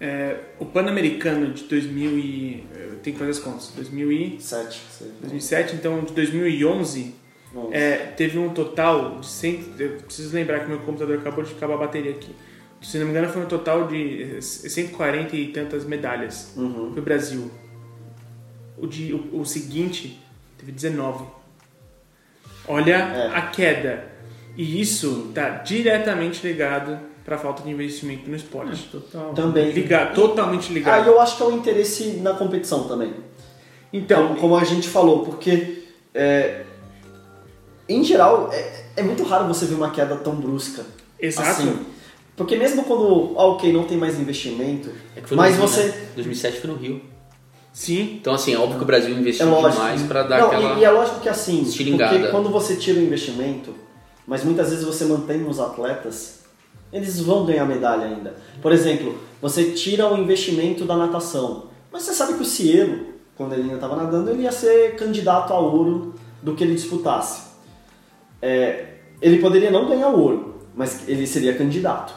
É, o Pan-Americano de 2000 e... Eu tenho que fazer as contas. 2000 e... é, Sete. sei. 2007, então de 2011 Nossa. é, teve um total de 100. Eu preciso lembrar que meu computador acabou de acabar a bateria aqui. Se não me engano, foi um total de eh, 140 e tantas medalhas Uhum. pro Brasil. O, de, o, o seguinte teve 19. Olha É. a queda. E isso está diretamente ligado para a falta de investimento no esporte. Total. Também. Ligado, totalmente Ah, ligado. e eu acho que é o interesse na competição também. Então, Como, como a gente falou, porque é, em geral é, é muito raro você ver uma queda tão brusca. exato. Assim, porque mesmo quando, ah, ok, não tem mais investimento, É que foi no mas Rio, você. né? 2007 foi no Rio. Sim, Então, assim, é óbvio que o Brasil É investiu lógico. demais pra dar não, aquela. e, e é lógico que assim, estilingada. porque quando você tira o investimento, mas muitas vezes você mantém os atletas, eles vão ganhar medalha ainda. Por exemplo, você tira o investimento da natação, mas você sabe que o Cielo, quando ele ainda estava nadando, ele ia ser candidato a ouro do que ele disputasse. É, ele poderia não ganhar o ouro, mas ele seria candidato.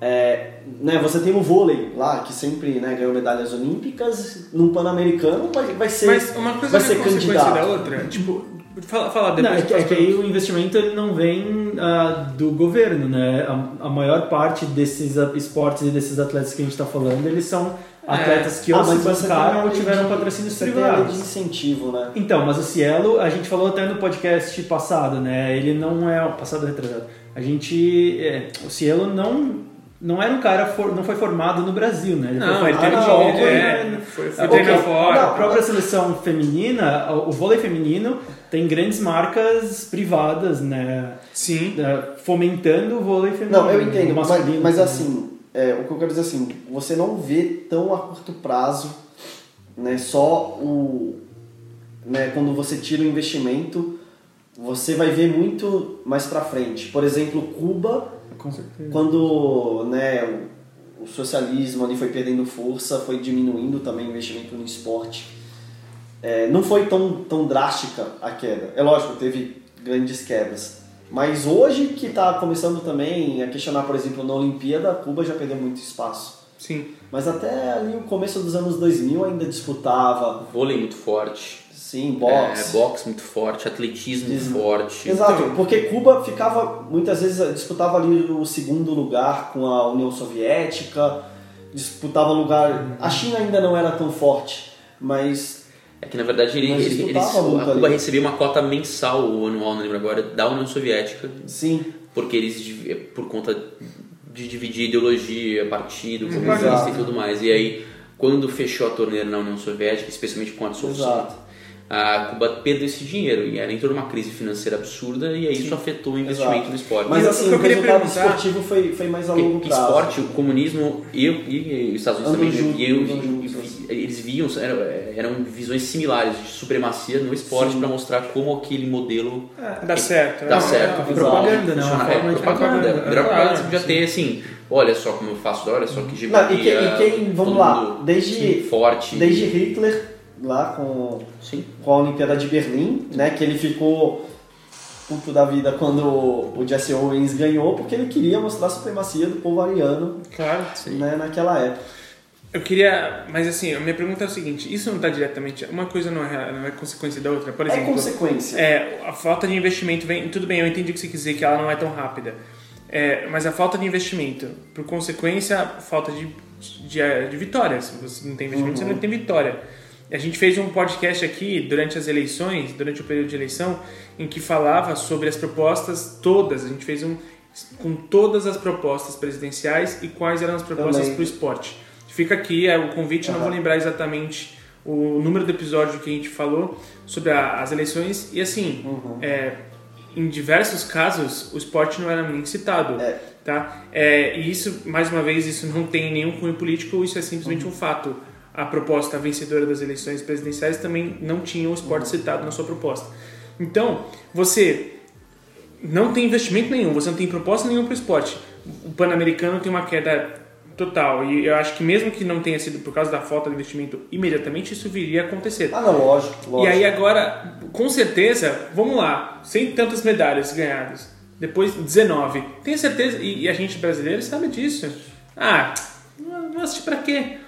É, né, você tem o vôlei lá, que sempre né, ganhou medalhas olímpicas, no Pan-Americano vai, vai ser, Mas uma coisa vai é ser candidato. da outra. Tipo, Fala, fala Não, depois. é, que, é que aí o investimento ele não vem ah, do governo, né? A, a maior parte desses ah, esportes e desses atletas que a gente está falando, eles são atletas que ou Ah, se mas você tem a bancaram ou tiveram de- patrocínios Você tem a lei de privados. incentivo, né? Então, mas o Cielo, a gente falou até no podcast passado, né? Ele não é passado retrasado. A gente, é, o Cielo não não era um cara for- não foi formado no Brasil, né? Ele Não, foi dinheiro, Japão, é, foi, foi É, treinar ok. fora. A própria seleção feminina, o vôlei feminino tem grandes marcas privadas, né? Sim. Fomentando o vôlei feminino. Não, eu entendo, mas, mas assim, é, o que eu quero dizer assim, você não vê tão a curto prazo, né, só o, né, quando você tira o investimento, você vai ver muito mais pra frente. Por exemplo, Cuba, certeza. quando, né, o, o socialismo ali foi perdendo força, foi diminuindo também o investimento no esporte. É, não foi tão, tão drástica a queda. É lógico, teve grandes quedas. Mas hoje que está começando também a questionar, por exemplo, na Olimpíada, Cuba já perdeu muito espaço. Sim. Mas até ali o começo dos anos 2000 ainda disputava, Vôlei muito forte. sim, boxe. É, boxe muito forte, atletismo Atletismo. forte. Exato, porque Cuba ficava, muitas vezes, disputava ali o segundo lugar com a União Soviética, disputava lugar... A China ainda não era tão forte, mas É que na verdade ele, Mas ele- muito a Cuba recebia uma cota mensal ou anual, não lembro agora, da União Soviética, sim, porque eles, div- por conta de dividir ideologia, partido, Exato. comunista e tudo mais. E aí, quando fechou a torneira na União Soviética, especialmente com a dissolução, Exato. a Cuba perdeu esse dinheiro e ela entrou numa crise financeira absurda e aí isso afetou o investimento Exato. no esporte. mas E o assim, que eu o queria resultado perguntar- esportivo foi, foi mais a longo prazo. esporte, o comunismo e, e os Estados Unidos Andam também, e eu- andam e- juntos. Eles viam, eram, eram visões similares de supremacia no esporte para mostrar como aquele modelo Dá certo. dá é. certo. é propaganda, né? funciona. Uma É, forma de propaganda. propaganda. Melhor propaganda Claro, você podia sim. ter assim, olha só como eu faço, olha só que Não, geografia. e, quem, e quem- vamos lá, desde, forte. desde Hitler, lá com, Sim. com a Olimpíada de Berlim, né, que ele ficou puto da vida quando o Jesse Owens ganhou, porque ele queria mostrar a supremacia do povo ariano Claro. né, naquela época. Eu queria. Mas assim, a minha pergunta é o seguinte: isso não está diretamente. Uma coisa não é, não é consequência da outra. Por É exemplo. consequência. É, a falta de investimento vem. Tudo bem, eu entendi o que você quis dizer, que ela não é tão rápida. É, mas a falta de investimento, por consequência, falta de, de, de vitória. Se você não tem investimento, você não tem vitória. A gente fez um podcast aqui durante as eleições, durante o período de eleição, em que falava sobre as propostas todas. A gente fez um com todas as propostas presidenciais e quais eram as propostas para o esporte. Fica aqui é, o convite, não vou lembrar exatamente o número do episódio que a gente falou sobre a- as eleições. E assim, é, em diversos casos, o esporte não era nem citado. É. Tá? É, e isso, mais uma vez, isso não tem nenhum cunho político, isso é simplesmente um fato. A proposta vencedora das eleições presidenciais também não tinha o esporte citado na sua proposta. Então, você não tem investimento nenhum, você não tem proposta nenhuma para o esporte. O Pan-Americano tem uma queda total. E eu acho que mesmo que não tenha sido por causa da falta de investimento imediatamente, isso viria a acontecer. Ah, não, lógico, lógico. E aí agora, com certeza, vamos lá, sem tantas medalhas ganhadas, depois 19. Tenho certeza, e, e a gente brasileiro sabe disso. Ah, não assistir pra quê?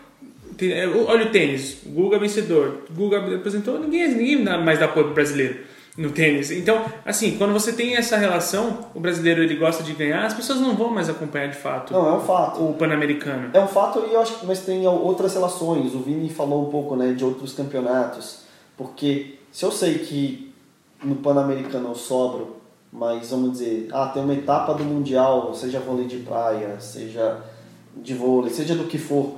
Olha o tênis, o Guga vencedor, Guga apresentou, ninguém, ninguém mais dá apoio pro brasileiro no tênis. Então, assim, quando você tem essa relação, o brasileiro ele gosta de ganhar, as pessoas não vão mais acompanhar de fato Não, é um fato. o Pan-Americano. É um fato e eu acho que mas tem outras relações. O Vini falou um pouco né, de outros campeonatos. Porque se eu sei que no Pan-Americano eu sobro, mas vamos dizer, ah, tem uma etapa do Mundial, seja vôlei de praia, seja de vôlei, seja do que for,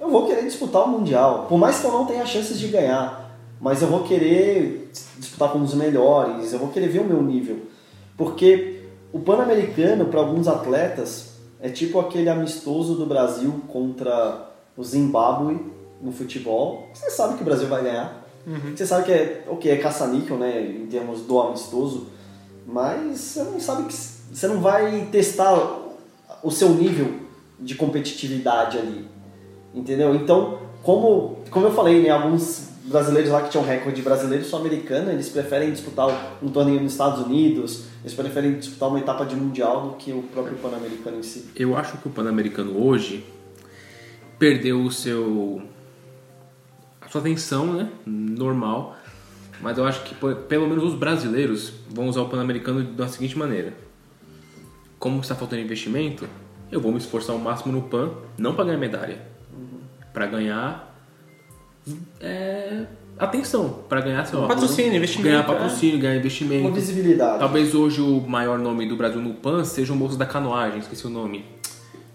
eu vou querer disputar o Mundial. Por mais que eu não tenha chances de ganhar, mas eu vou querer disputar com os melhores, eu vou querer ver o meu nível. Porque o Pan-Americano, para alguns atletas, é tipo aquele amistoso do Brasil contra o Zimbábue no futebol. Você sabe que o Brasil vai ganhar. Você sabe que é, ok, é caça-níquel, né, em termos do amistoso, mas você não sabe que você não vai testar o seu nível de competitividade ali. Entendeu? Então, como, como eu falei, né, alguns brasileiros lá que tinham recorde brasileiro sul-americano, eles preferem disputar um torneio nos Estados Unidos, eles preferem disputar uma etapa de mundial do que o próprio pan-americano em si. Eu acho que o Pan-Americano hoje perdeu o seu a sua atenção, né, normal, Mas eu acho que pelo menos os brasileiros vão usar o Pan-Americano da seguinte maneira. Como está faltando investimento, eu vou me esforçar ao máximo no PAN, não para ganhar medalha, para ganhar é, atenção, para ganhar lá, Patrocínio, investimento, ganhar é. patrocínio, ganhar Uma investimento. visibilidade. Talvez hoje o maior nome do Brasil no PAN seja o moço da canoagem, esqueci o nome.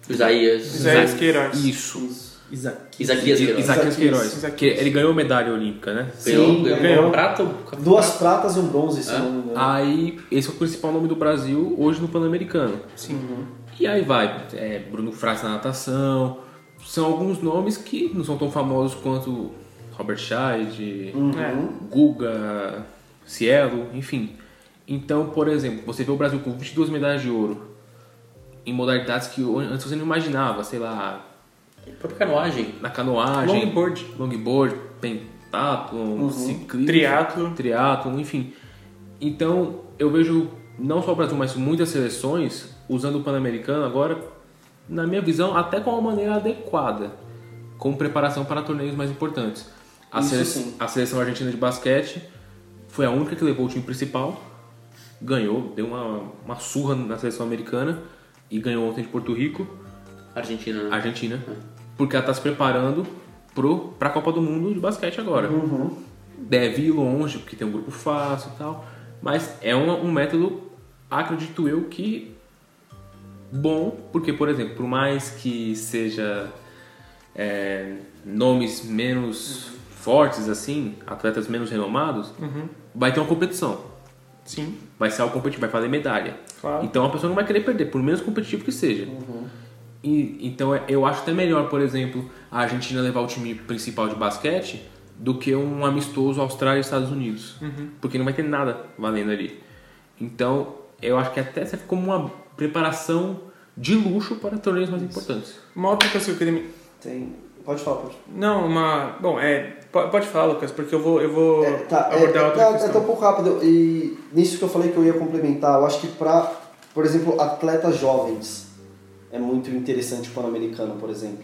Isaías. Isaías Queiroz. Isso. Isaac. Isaquias Queiroz. Isaquias Queiroz. Isaquias. Que ele ganhou medalha olímpica, né? Sim, ganhou, ganhou. prata. Duas pratas e um bronze, se Ah. não me engano. Aí, esse é o principal nome do Brasil hoje no Pan-Americano. Sim. E aí vai, é, Bruno Fraga na natação. São alguns nomes que não são tão famosos quanto Robert Scheid, É. Guga, Cielo, enfim. Então, por exemplo, você vê o Brasil com 22 medalhas de ouro em modalidades que antes você não imaginava, sei lá, Própria canoagem. na canoagem, Longboard. longboard, pentathlon, ciclismo, Triatlo. triatlo, enfim. Então, eu vejo não só o Brasil, mas muitas seleções usando o Pan-Americano agora, na minha visão, até com uma maneira adequada, como preparação para torneios mais importantes. A, sele- a seleção argentina de basquete foi a única que levou o time principal, ganhou, deu uma, uma surra na seleção americana e ganhou ontem de Porto Rico. Argentina, né? Argentina, porque ela está se preparando para a Copa do Mundo de basquete agora. Deve ir longe, porque tem um grupo fácil e tal, mas é um, um método, acredito eu, que bom, porque, por exemplo, por mais que seja é, nomes menos fortes, assim, atletas menos renomados, vai ter uma competição. Sim. Vai ser algo competitivo, vai fazer medalha. Claro. Então a pessoa não vai querer perder, por menos competitivo que seja. E, então é- eu acho até melhor, por exemplo, a Argentina levar o time principal de basquete do que um amistoso Austrália e Estados Unidos. Porque não vai ter nada valendo ali. Então eu acho que até serve como uma preparação de luxo para torneios mais importantes. Uma outra coisa que eu queria me... Tem... Pode falar, pode Não, uma... Bom, é... po- Pode falar, Lucas, porque eu vou, eu vou É, tá, é, abordar outra é, é, questão. tá um pouco rápido. E nisso que eu falei que eu ia complementar, eu acho que para, por exemplo, atletas jovens é muito interessante o Pan-Americano, por exemplo.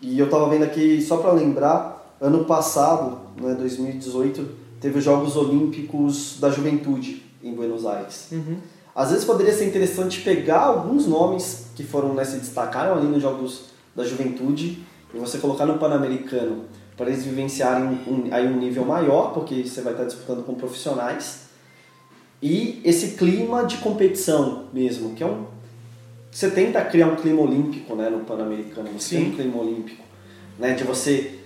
E eu tava vendo aqui, só para lembrar, ano passado, né, 2018, teve os Jogos Olímpicos da Juventude em Buenos Aires. Uhum. Às vezes poderia ser interessante pegar alguns nomes que foram né, se destacaram ali nos Jogos da Juventude e você colocar no Pan-Americano para eles vivenciarem um, aí um nível maior, porque você vai estar disputando com profissionais. E esse clima de competição mesmo, que é um. Você tenta criar um clima olímpico né, no Pan-Americano, você tem Sim. um clima olímpico, né, de você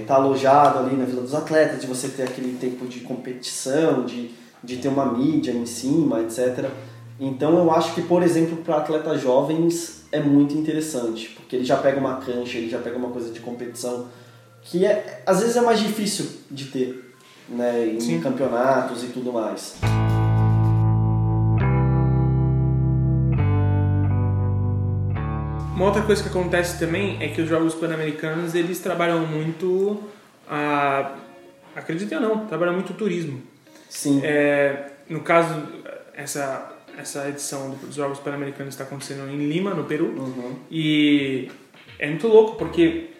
estar alojado ali na Vila dos Atletas, de você ter aquele tempo de competição, de, de ter uma mídia em cima, etc. Então eu acho que, por exemplo, para atletas jovens é muito interessante, porque ele já pega uma cancha, ele já pega uma coisa de competição que é, às vezes é mais difícil de ter né, em Sim. campeonatos e tudo mais. Uma outra coisa que acontece também é que os Jogos Pan-Americanos eles trabalham muito a... Acreditem ou não, trabalham muito o turismo. Sim. É, no caso, essa, essa edição dos Jogos Pan-Americanos está acontecendo em Lima, no Peru. Uhum. E é muito louco porque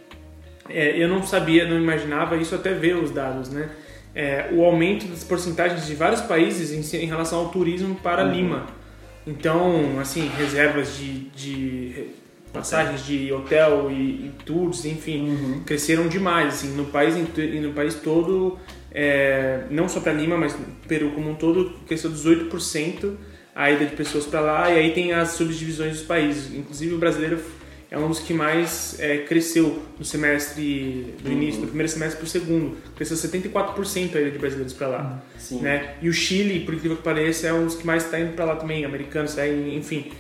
é, eu não sabia, não imaginava isso até ver os dados, né? É, o aumento das porcentagens de vários países em, em relação ao turismo para Lima. Então, assim, reservas de, de passagens de hotel e, e tours, enfim, cresceram demais. Assim, no país no país todo, é, não só para Lima, mas Peru como um todo, cresceu 18% a ida de pessoas para lá. E aí tem as subdivisões dos países. Inclusive o brasileiro é um dos que mais é, cresceu no semestre do início, do primeiro semestre para o segundo. Cresceu 74% a ida de brasileiros para lá. Sim. Né? E o Chile, por incrível que pareça, é um dos que mais está indo para lá também, americanos, tá indo, enfim.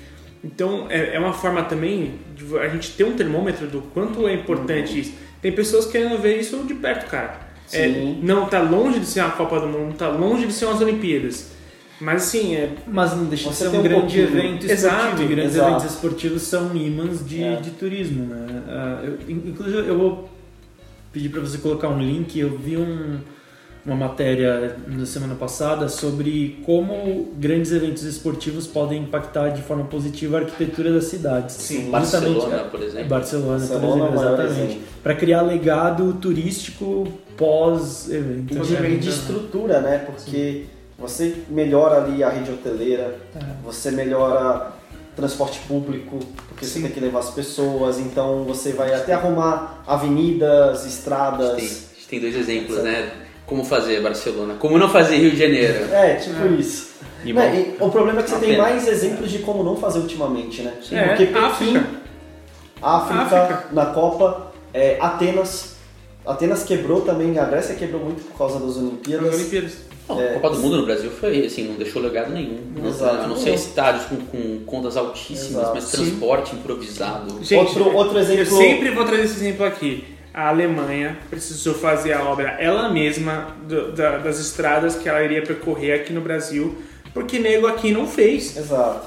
Então é, é uma forma também de a gente ter um termômetro do quanto é importante isso. Tem pessoas querendo ver isso de perto, cara. É, não tá longe de ser uma Copa do Mundo, tá longe de ser umas Olimpíadas. Mas assim, é, Mas não deixa de ser um um grande pouquinho. evento Exato, esportivo. E grandes exato. eventos esportivos são ímãs de, É. de turismo, né? Ah, eu- in- inclusive, eu vou pedir para você colocar um link. Eu vi um, uma matéria na semana passada sobre como grandes eventos esportivos podem impactar de forma positiva a arquitetura das cidades. Sim. Barcelona, é, por exemplo. Barcelona, Barcelona por é exemplo, maior exatamente. Para criar legado turístico pós-evento. E Então, de, é, de então. estrutura, né? Porque você melhora ali a rede hoteleira, você melhora transporte público, porque você Sim. tem que levar as pessoas, então você vai até arrumar avenidas, estradas. a gente tem dois exemplos, né? Como fazer Barcelona, como não fazer Rio de Janeiro. É, tipo isso. E e o problema é que você tem pena. mais exemplos de como não fazer ultimamente, né? É, Porque Pequim, África. África, África. na Copa, é, Atenas. Atenas quebrou também, a Grécia quebrou muito por causa das Olimpíadas. As Olimpíadas. Não, É. a Copa do Mundo no Brasil foi assim, não deixou legado nenhum. Exato. A não ser estádios com, com contas altíssimas, Exato. mas Sim. transporte improvisado. Gente, outro, outro exemplo. Eu sempre vou trazer esse exemplo aqui. A Alemanha precisou fazer a obra ela mesma do- da- das estradas que ela iria percorrer aqui no Brasil, porque nego aqui não fez. Exato.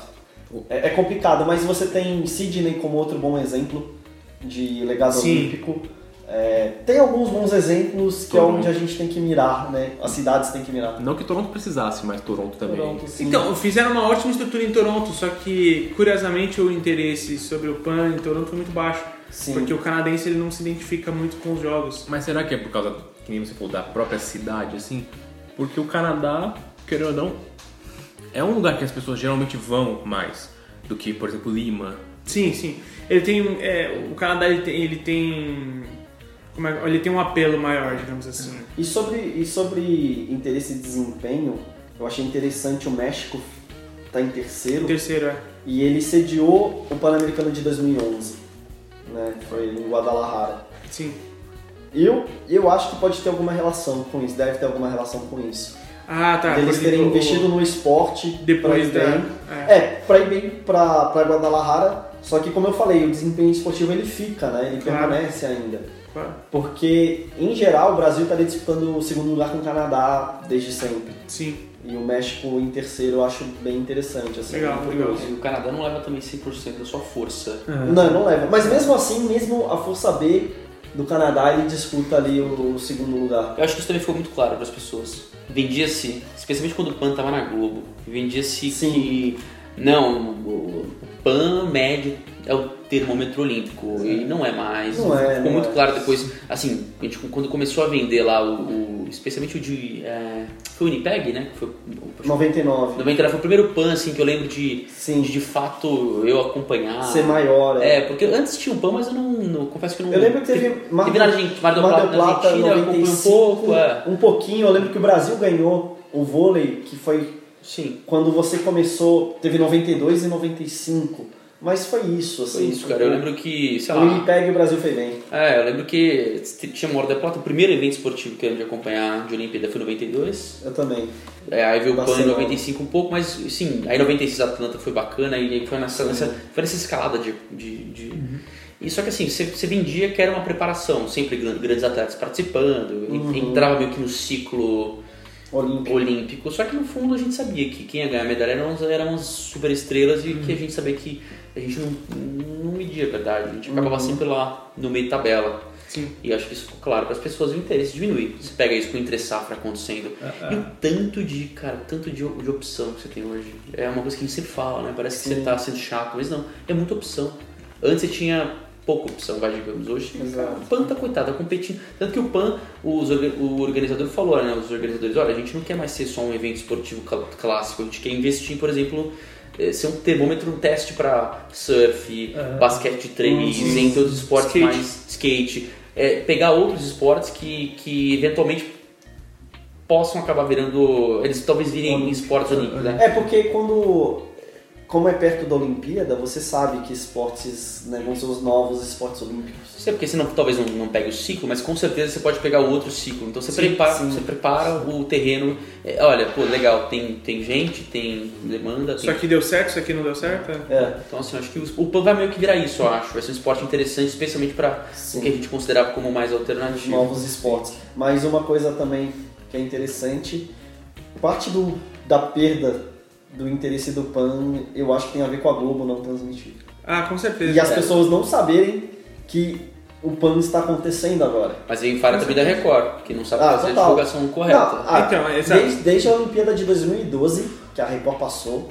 É, é complicado, mas você tem Sydney como outro bom exemplo de legado Sim. olímpico. É, tem alguns bons exemplos que é Toronto. onde a gente tem que mirar, né? As cidades têm que mirar. não que Toronto precisasse, mas Toronto também. Toronto, sim. Então, fizeram uma ótima estrutura em Toronto, só que, curiosamente, o interesse sobre o PAN em Toronto foi muito baixo. Sim. Porque o canadense ele não se identifica muito com os jogos. Mas será que é por causa, que nem você falou, da própria cidade, assim? Porque o Canadá, querendo ou não, é um lugar que as pessoas geralmente vão mais do que, por exemplo, Lima. Sim, sim. Ele tem. é, o Canadá ele tem. Ele tem, como é- ele tem um apelo maior, digamos assim. E sobre, e sobre interesse e desempenho, eu achei interessante o México tá em terceiro terceiro é. e ele sediou o Pan-Americano de 2011, né? Foi em Guadalajara. Sim. Eu, eu acho que pode ter alguma relação com isso, deve ter alguma relação com isso. Ah, tá. Eles terem exemplo, investido no esporte depois pra da. é. É, pra ir bem pra, pra Guadalajara, só que como eu falei, o desempenho esportivo ele fica, né? Ele Claro. permanece ainda. Claro. Porque, em geral, o Brasil está disputando o segundo lugar com o Canadá desde sempre. Sim. E o México em terceiro eu acho bem interessante. Assim, Legal, legal. curioso. E o Canadá não leva também 100% da sua força. Não, não leva. Mas mesmo assim, mesmo a Força B do Canadá, ele disputa ali o, o segundo lugar. Eu acho que isso também ficou muito claro para as pessoas. Vendia-se, especialmente quando o PAN estava na Globo, vendia-se Sim. que não, o PAN médio é o termômetro olímpico e não é mais. Não é, ficou não muito é. claro depois, assim, a gente, quando começou a vender lá o, o- especialmente o de é, foi o Unipeg, né? Foi, o- 99. 99 foi o primeiro PAN assim que eu lembro de Sim. de, de fato eu acompanhar. Ser maior. É, porque antes tinha o PAN, mas eu não, não- confesso que eu não. Eu lembro que teve Mar teve na Argentina, Mar Plata, del na Plata Argentina, eu acompanhei um 95, pouco, é. um pouquinho. Eu lembro que o Brasil ganhou o vôlei, que foi Sim. quando você começou, teve 92 e 95. Mas foi isso, assim. Foi isso, cara. Eu lembro que, sei O lá. Winnipeg e o Brasil foi bem. É, eu lembro que tinha Mora da Plata, o primeiro evento esportivo que eu lembro de acompanhar de Olimpíada foi em 92. Eu também. É, aí veio o PAN em Barcelona. 95 um pouco, mas sim, aí 96 Atlanta foi bacana, e aí foi nessa, nessa, foi nessa escalada de. de, de- E só que assim, você, você vendia que era uma preparação, sempre gran- grandes atletas participando, e- entrava meio que no ciclo Olímpico. olímpico, só que no fundo a gente sabia que quem ia ganhar a medalha eram, eram as super estrelas e que a gente sabia que a gente não, não media a verdade, a gente acabava sempre lá no meio de tabela. Sim. E acho que isso ficou claro para as pessoas, o interesse diminui. Você pega isso com o entre safra acontecendo. E o tanto de, cara, tanto de, de opção que você tem hoje. É uma coisa que a gente sempre fala, né? Parece que você tá sendo chato, mas não, é muita opção. Antes você tinha pouca opção, vai, digamos. Hoje, cara, o PAN tá coitado, tá competindo. Tanto que o PAN, os, o organizador falou, né? Os organizadores, olha, a gente não quer mais ser só um evento esportivo cl- clássico, a gente quer investir, por exemplo, ser um termômetro, um teste para surf, basquete de três, entre outros esportes Skate. mais skate, é, pegar outros esportes que, que eventualmente possam acabar virando. Eles talvez virem esportes olímpicos, né? É porque quando. Como é perto da Olimpíada, você sabe que esportes né, vão ser os novos esportes olímpicos. Sei porque você não, talvez não, não pegue o ciclo, mas com certeza você pode pegar o outro ciclo. Então você, prepara, sim. você prepara o terreno. É, olha, pô, legal, tem, tem gente, tem demanda. Isso Tem... aqui deu certo, isso aqui não deu certo? é? É. Então, assim, acho que o, o PAN vai meio que virar isso, eu acho. Vai ser um esporte interessante, especialmente para o que a gente considerava como mais Os alternativo. novos esportes. Mas uma coisa também que é interessante, parte do, da perda do interesse do PAN, eu acho que tem a ver com a Globo não transmitir. Ah, com certeza. E as É. pessoas não saberem que o PAN está acontecendo agora. Mas aí fala também da Record, que não sabe Ah, fazer a total. divulgação correta. Não, ah, Então, exato. desde, desde a Olimpíada de 2012, que a Record passou,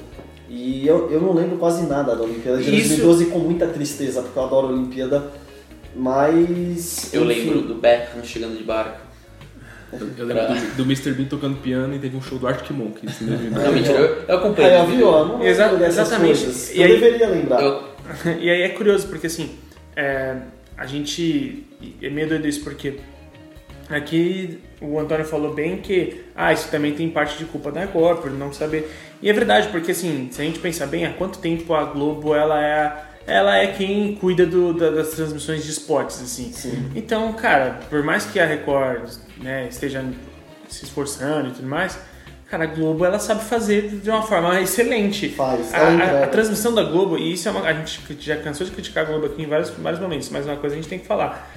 e eu, eu não lembro quase nada da Olimpíada de Isso- 2012 com muita tristeza, porque eu adoro a Olimpíada, mas... Eu enfim, lembro do Beckham chegando de barco. Eu, eu lembro do, do Mr. Bean tocando piano e teve um show do Arctic Monkeys. 2009. Não, mentira, eu, eu acompanhei. Aí, ó, viu? ó, não Exa- lembro dessas exatamente. coisas. E eu aí- deveria lembrar. Eu- E aí é curioso, porque assim, é, a gente. É meio doido isso, porque aqui o Antônio falou bem que ah, isso também tem parte de culpa da Record, por não saber. E é verdade, porque assim, se a gente pensar bem, há quanto tempo a Globo ela é, a- ela é quem cuida do- da- das transmissões de esportes, assim. Então, cara, por mais que a Record né, esteja se esforçando e tudo mais. Cara, a Globo ela sabe fazer de uma forma excelente. Faz, A- a, entrega. a transmissão da Globo, e isso é uma. A gente já cansou de criticar a Globo aqui em vários, vários momentos, mas uma coisa a gente tem que falar.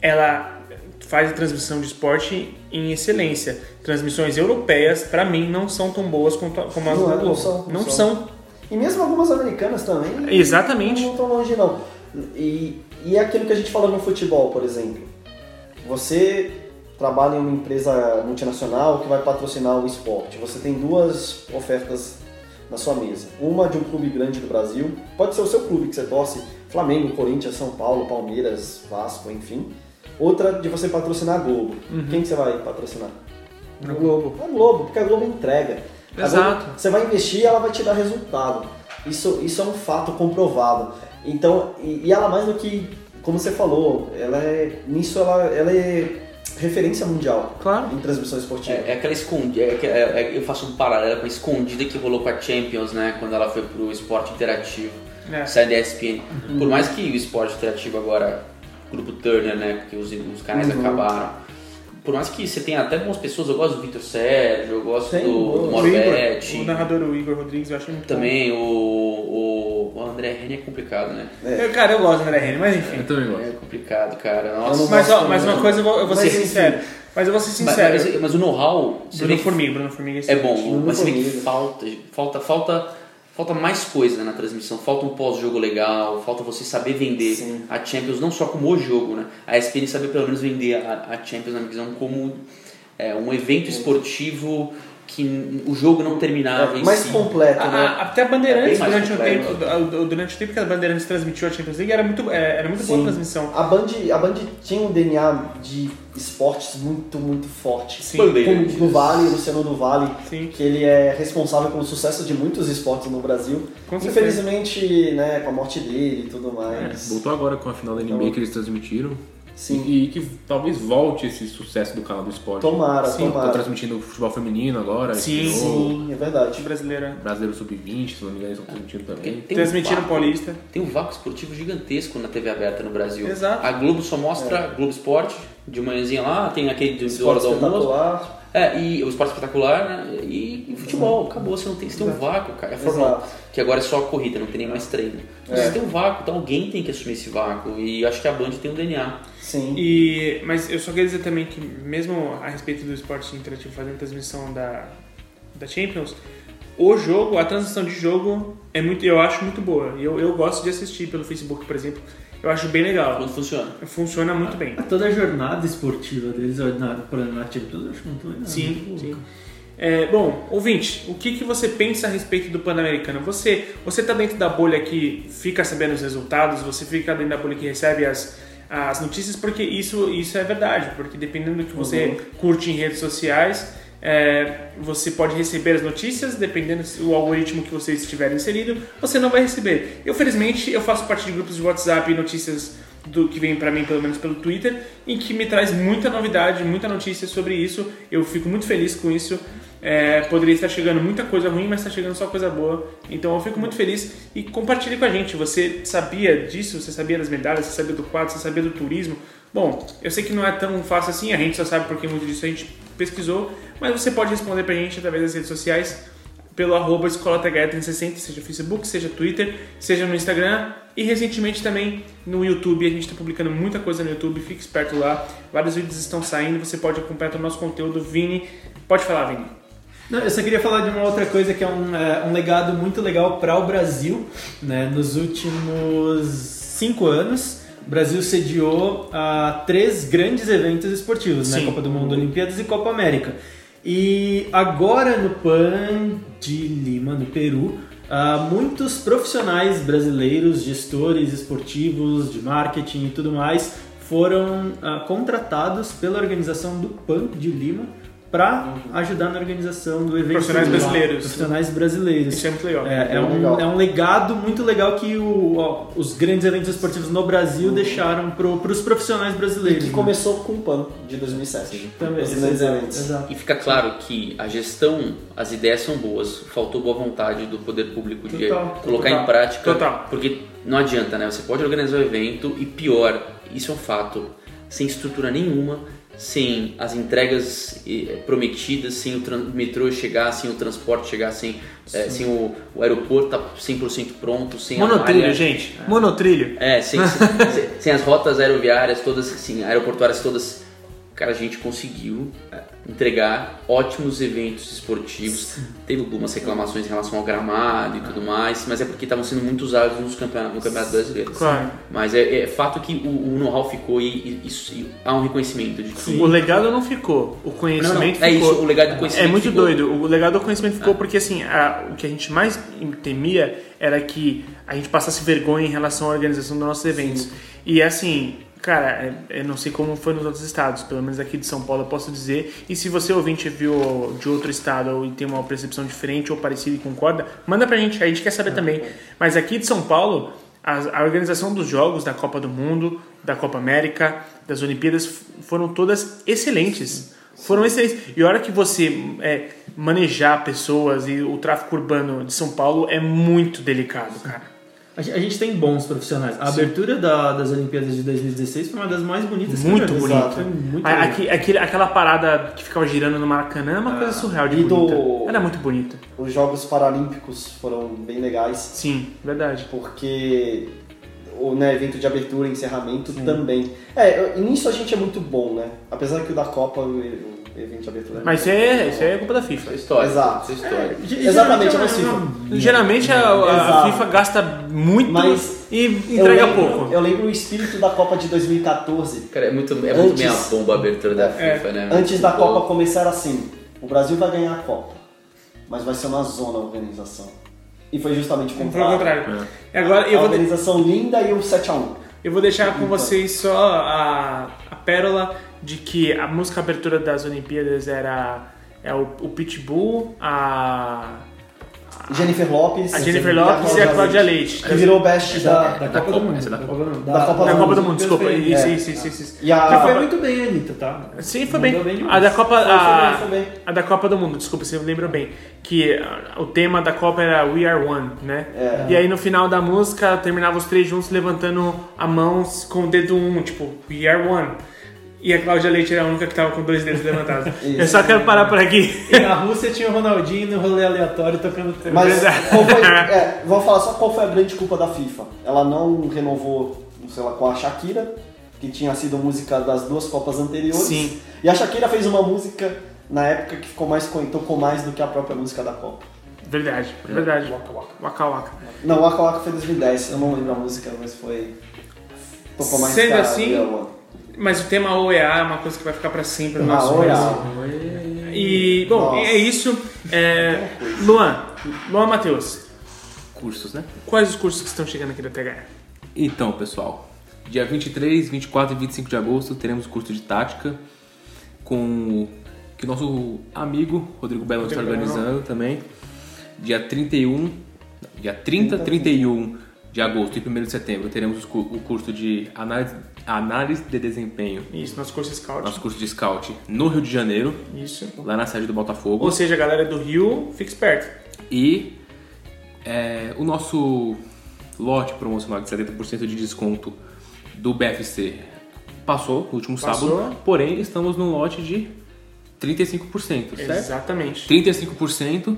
Ela faz a transmissão de esporte em excelência. Transmissões europeias, pra mim, não são tão boas quanto, como as Não da é, não Globo. são, não Não são. são. E mesmo algumas americanas também. Exatamente. Não estão longe, não. E, e é aquilo que a gente fala no futebol, por exemplo. Você trabalha em uma empresa multinacional que vai patrocinar o esporte. Você tem duas ofertas na sua mesa. Uma de um clube grande do Brasil, pode ser o seu clube que você torce, Flamengo, Corinthians, São Paulo, Palmeiras, Vasco, enfim. Outra de você patrocinar a Globo. Quem que você vai patrocinar? A Globo. A Globo, porque a Globo entrega. Exato. Você vai investir e ela vai te dar resultado. Isso, isso é um fato comprovado. Então, e, e ela mais do que, como você falou, ela é, nisso ela, ela é referência mundial Claro. em transmissão esportiva. É, é aquela escondida, é, é- é- eu faço um paralelo com a escondida que rolou com a Champions, né? Quando ela foi pro esporte interativo, É. sai da ESPN. Por mais que o esporte interativo agora, grupo Turner, né? Porque os, os canais Uhum. acabaram. Por mais que você tenha até boas pessoas, eu gosto do Vitor Sérgio, eu gosto Tem, do, do O Morbete, Igor, o narrador, o Igor Rodrigues, eu acho muito bom. também o, o, o André Reni é complicado, né? Eu, cara, eu gosto do André Rene, mas enfim. Eu também É gosto. complicado, cara. Nossa. não Mas, ó, mas uma coisa eu vou, eu vou Mas, ser enfim. sincero. Mas eu vou ser Mas, sincero. mas- mas o know-how, você vê Bruno que Formiga, Bruno Formiga É excelente. bom, Bruno mas você vê que falta, falta, falta, falta mais coisa né, na transmissão. Falta um pós-jogo legal, falta você saber vender Sim. a Champions, não só como o jogo, né? A ESPN saber pelo menos vender a, a Champions na minha visão como é, um evento esportivo que o jogo não terminava É, em mais si. completo, A- né? até a Bandeirantes, É durante, o completo. tempo, o- durante o tempo que a Bandeirantes transmitiu a Champions League, era muito, é, era muito boa a Sim. transmissão. A Band, a Band tinha um DNA de esportes muito, muito forte. Sim. Bandeirantes. O do Vale, Luciano do Vale, Sim. que ele é responsável pelo sucesso de muitos esportes no Brasil. Com certeza. Infelizmente, né, com a morte dele e tudo mais. Voltou agora com a final da NBA que eles transmitiram. Sim. E, e que talvez volte esse sucesso do canal do esporte. Tomara, Sim, Tá tomara. transmitindo futebol feminino agora. Sim. Sim, é verdade. Brasileira. Brasileiro Sub-20, se não me engano, eles estão transmitindo também. Tem um Transmitiram vácuo- Paulista. Tem um vácuo esportivo gigantesco na TV aberta no Brasil. Exato. A Globo só mostra Globo Esporte, de manhãzinha lá, tem aquele de hora Esporte do almoço. É, e o esporte espetacular, né? E, e futebol, acabou, você não tem, você tem um vácuo, cara. É a Fórmula 1, Exato. que agora é só corrida, não tem nem mais treino. É. Você tem um vácuo, então alguém tem que assumir esse vácuo. E acho que a Band tem um DNA. Sim. E, mas eu só queria dizer também que, mesmo a respeito do esporte interativo fazendo transmissão da, da Champions, o jogo, a transição de jogo, é muito, eu acho muito boa. E eu, eu gosto de assistir pelo Facebook, por exemplo. Eu acho bem legal. Quando funciona. Funciona muito bem. Toda a jornada esportiva deles, na, por exemplo, na Champions, eu acho muito legal. Sim, muito sim. É, bom, ouvinte, o que, que você pensa a respeito do Pan-Americano? Você você está dentro da bolha que fica sabendo os resultados, você fica dentro da bolha que recebe as, as notícias, porque isso, isso é verdade, porque dependendo do que você curte em redes sociais, é, você pode receber as notícias, dependendo do algoritmo que você estiver inserido, você não vai receber. Eu, felizmente, eu faço parte de grupos de WhatsApp e notícias do que vem para mim, pelo menos pelo Twitter, em que me traz muita novidade, muita notícia sobre isso. Eu fico muito feliz com isso. É, poderia estar chegando muita coisa ruim, mas está chegando só coisa boa. Então eu fico muito feliz e compartilhe com a gente. Você sabia disso? Você sabia das medalhas? Você sabia do quadro? Você sabia do turismo? Bom, eu sei que não é tão fácil assim, a gente só sabe porque muito disso a gente pesquisou, mas você pode responder pra gente através das redes sociais pelo arroba Escola TH 60, seja Facebook, seja Twitter, seja no Instagram e recentemente também no YouTube. A gente está publicando muita coisa no YouTube, fique esperto lá. Vários vídeos estão saindo, você pode acompanhar o nosso conteúdo. Vini, pode falar, Vini. Não, eu só queria falar de uma outra coisa que é um, é, um legado muito legal para o Brasil, né? Nos últimos cinco anos, o Brasil sediou ah, três grandes eventos esportivos, né? Sim. Copa do Mundo, Olimpíadas e Copa América. E agora no PAN de Lima, no Peru, ah, muitos profissionais brasileiros, gestores esportivos, de marketing e tudo mais, foram ah, contratados pela organização do PAN de Lima para ajudar na organização do evento. Profissionais brasileiros. Profissionais brasileiros. Isso é muito legal. É, é um, legal. é um legado muito legal que o- ó, os grandes eventos esportivos no Brasil deixaram para os profissionais E brasileiros. que né? começou com o PAN de 2007. Também, Os grandes eventos. exato. E fica claro que a gestão, as ideias são boas, faltou boa vontade do poder público de Total, colocar total, em prática. total. Porque não adianta, né? Você pode organizar o evento e pior, isso é um fato, sem estrutura nenhuma, sem as entregas eh, prometidas, sem o metrô chegar, sem o transporte chegar, sem, eh, sem o, o aeroporto tá 100% pronto, sem a Monotrilho, malha. gente. Monotrilho. É, sem, sem, sem as rotas aeroviárias todas, assim, aeroportuárias todas. Cara, a gente conseguiu é, entregar ótimos eventos esportivos. Teve algumas reclamações em relação ao gramado e tudo mais, mas é porque estavam sendo muito usados nos no Campeonato Brasileiro. Claro. Mas é, é fato que o, o know-how ficou e, e- e há um reconhecimento de que. O legado não ficou, o Não, conhecimento não, é ficou. isso, o legado do conhecimento É muito ficou. doido. O legado do conhecimento ficou porque assim, a- o que a gente mais temia era que a gente passasse vergonha em relação à organização dos nossos eventos. E assim, cara, é- eu não sei como foi nos outros estados, pelo menos aqui de São Paulo eu posso dizer. E se você ouvinte viu de outro estado e tem uma percepção diferente ou parecida e concorda, manda pra gente, a gente quer saber também. Mas aqui de São Paulo, a, a organização dos jogos da Copa do Mundo, da Copa América, das Olimpíadas foram todas excelentes. Foram excelentes. E a hora que você é, manejar pessoas e o tráfico urbano de São Paulo é muito delicado, cara. A gen- a gente tem bons profissionais. A abertura da- das Olimpíadas de 2016 foi uma das mais bonitas. que Muito eu já. Foi muito A- aquele- aquela parada que ficava girando no Maracanã é uma coisa surreal de do- bonita. Era muito bonita. Os Jogos Paralímpicos foram bem legais, Sim, verdade. porque o né, evento de abertura e encerramento também. É, e nisso a gente é muito bom, né? Apesar que o da Copa, evento de abertura... Mas isso é, isso é culpa da FIFA. Isso é história. Exato. Isso é história. Ge- Exatamente, geralmente é mais uma- FIFA. Geralmente a, a. FIFA gasta muito Mas e Eu entrega lembro- pouco. Eu lembro o espírito da Copa de 2014. Cara, é muito, é muito meia bomba a abertura da É. FIFA, né? Antes da. Copa começar era assim: o Brasil vai ganhar a Copa, mas vai ser uma zona a organização. E foi justamente o contrário. contrário. E agora eu a vou, de- organização linda e o 7x1. eu vou deixar com vocês só a, a pérola de que a música abertura das Olimpíadas era é o, o Pitbull, a, Jennifer Lopes. a Jennifer Lopes e a Cláudia Leite. Que virou best Da, da. da Copa do Mundo. é da Da Copa do Mundo. Da Copa Da Copa do Mundo. Mundo, desculpa. Isso, é. isso, isso, isso, isso. E a. Foi muito bem, Anitta, tá? Sim, foi bem. bem a da. Copa, a, bem, foi bem. a da Copa do Mundo, desculpa, você lembra bem, que ah, o tema da Copa era We Are One, né? É. E aí no final da música terminava os três juntos levantando a mão com o dedo um, tipo We Are One. E a Cláudia Leite era a única que tava com dois dedos levantados. Eu só quero parar por aqui. E na Rússia tinha o Ronaldinho no rolê aleatório tocando tema. Mas foi, é, vou falar só qual foi a grande culpa da FIFA. Ela não renovou, sei lá, com a Shakira, que tinha sido música das duas Copas anteriores. Sim. E a Shakira fez uma música na época que ficou mais, co- tocou mais do que a própria música da Copa. Verdade, verdade. Waka Waka. Não, Waka Waka foi 2010, eu não lembro a música, mas foi. Tocou mais Sendo assim, One. Mas o tema OEA é uma coisa que vai ficar pra sempre no nosso OEA. coração. E, bom, Nossa. é isso. É, Luan, Luan Matheus, Cursos, né? quais os cursos que estão chegando aqui da TH? Então, pessoal, dia 23, 24 e 25 de agosto teremos o curso de tática com que o nosso amigo Rodrigo Belo está organizando também. Dia 31, dia 30, 31 de agosto e 1 de setembro teremos o curso de análise, análise de desempenho, Isso, nosso curso Scout. nosso curso de scout no Rio de Janeiro, Isso. lá na sede do Botafogo. Ou seja, a galera do Rio, fique esperto. E é, o nosso lote promocional de 70% de desconto do BFC passou no último Passou. sábado, porém estamos num lote de 35%, certo? Exatamente. 35%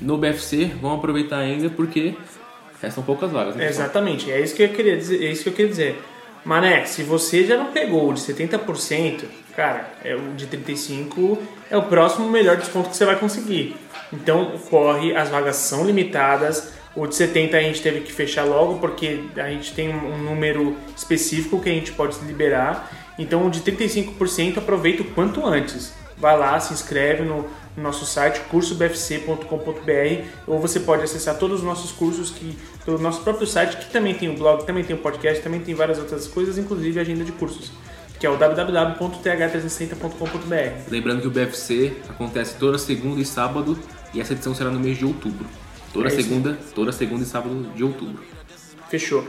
no BFC, vamos aproveitar ainda porque restam poucas vagas. né? Exatamente, é isso que eu queria dizer. É isso que eu queria dizer. Mané, se você já não pegou o de 70%, cara, é o de 35% é o próximo melhor desconto que você vai conseguir. Então corre, as vagas são limitadas, O de 70 a gente teve que fechar logo porque a gente tem um número específico que a gente pode liberar. Então o de 35% aproveita o quanto antes. Vai lá, se inscreve no, no nosso site cursobfc.com.br ou você pode acessar todos os nossos cursos que pelo nosso próprio site, que também tem o blog, também tem o podcast, também tem várias outras coisas, inclusive a agenda de cursos, que é o www.th360.com.br. Lembrando que o BFC acontece toda segunda e sábado e essa edição será no mês de outubro. Toda É segunda, toda segunda e sábado de outubro. Fechou.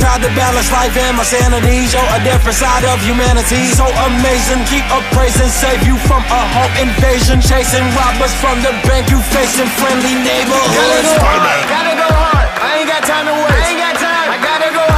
Proud to balance life and my sanity. Show a different side of humanity. So amazing. Keep up praising. Save you from a home invasion. Chasing robbers from the bank. You facing friendly neighborhoods. Gotta go hard. Gotta go hard. I ain't got time to waste. I ain't got time. I gotta go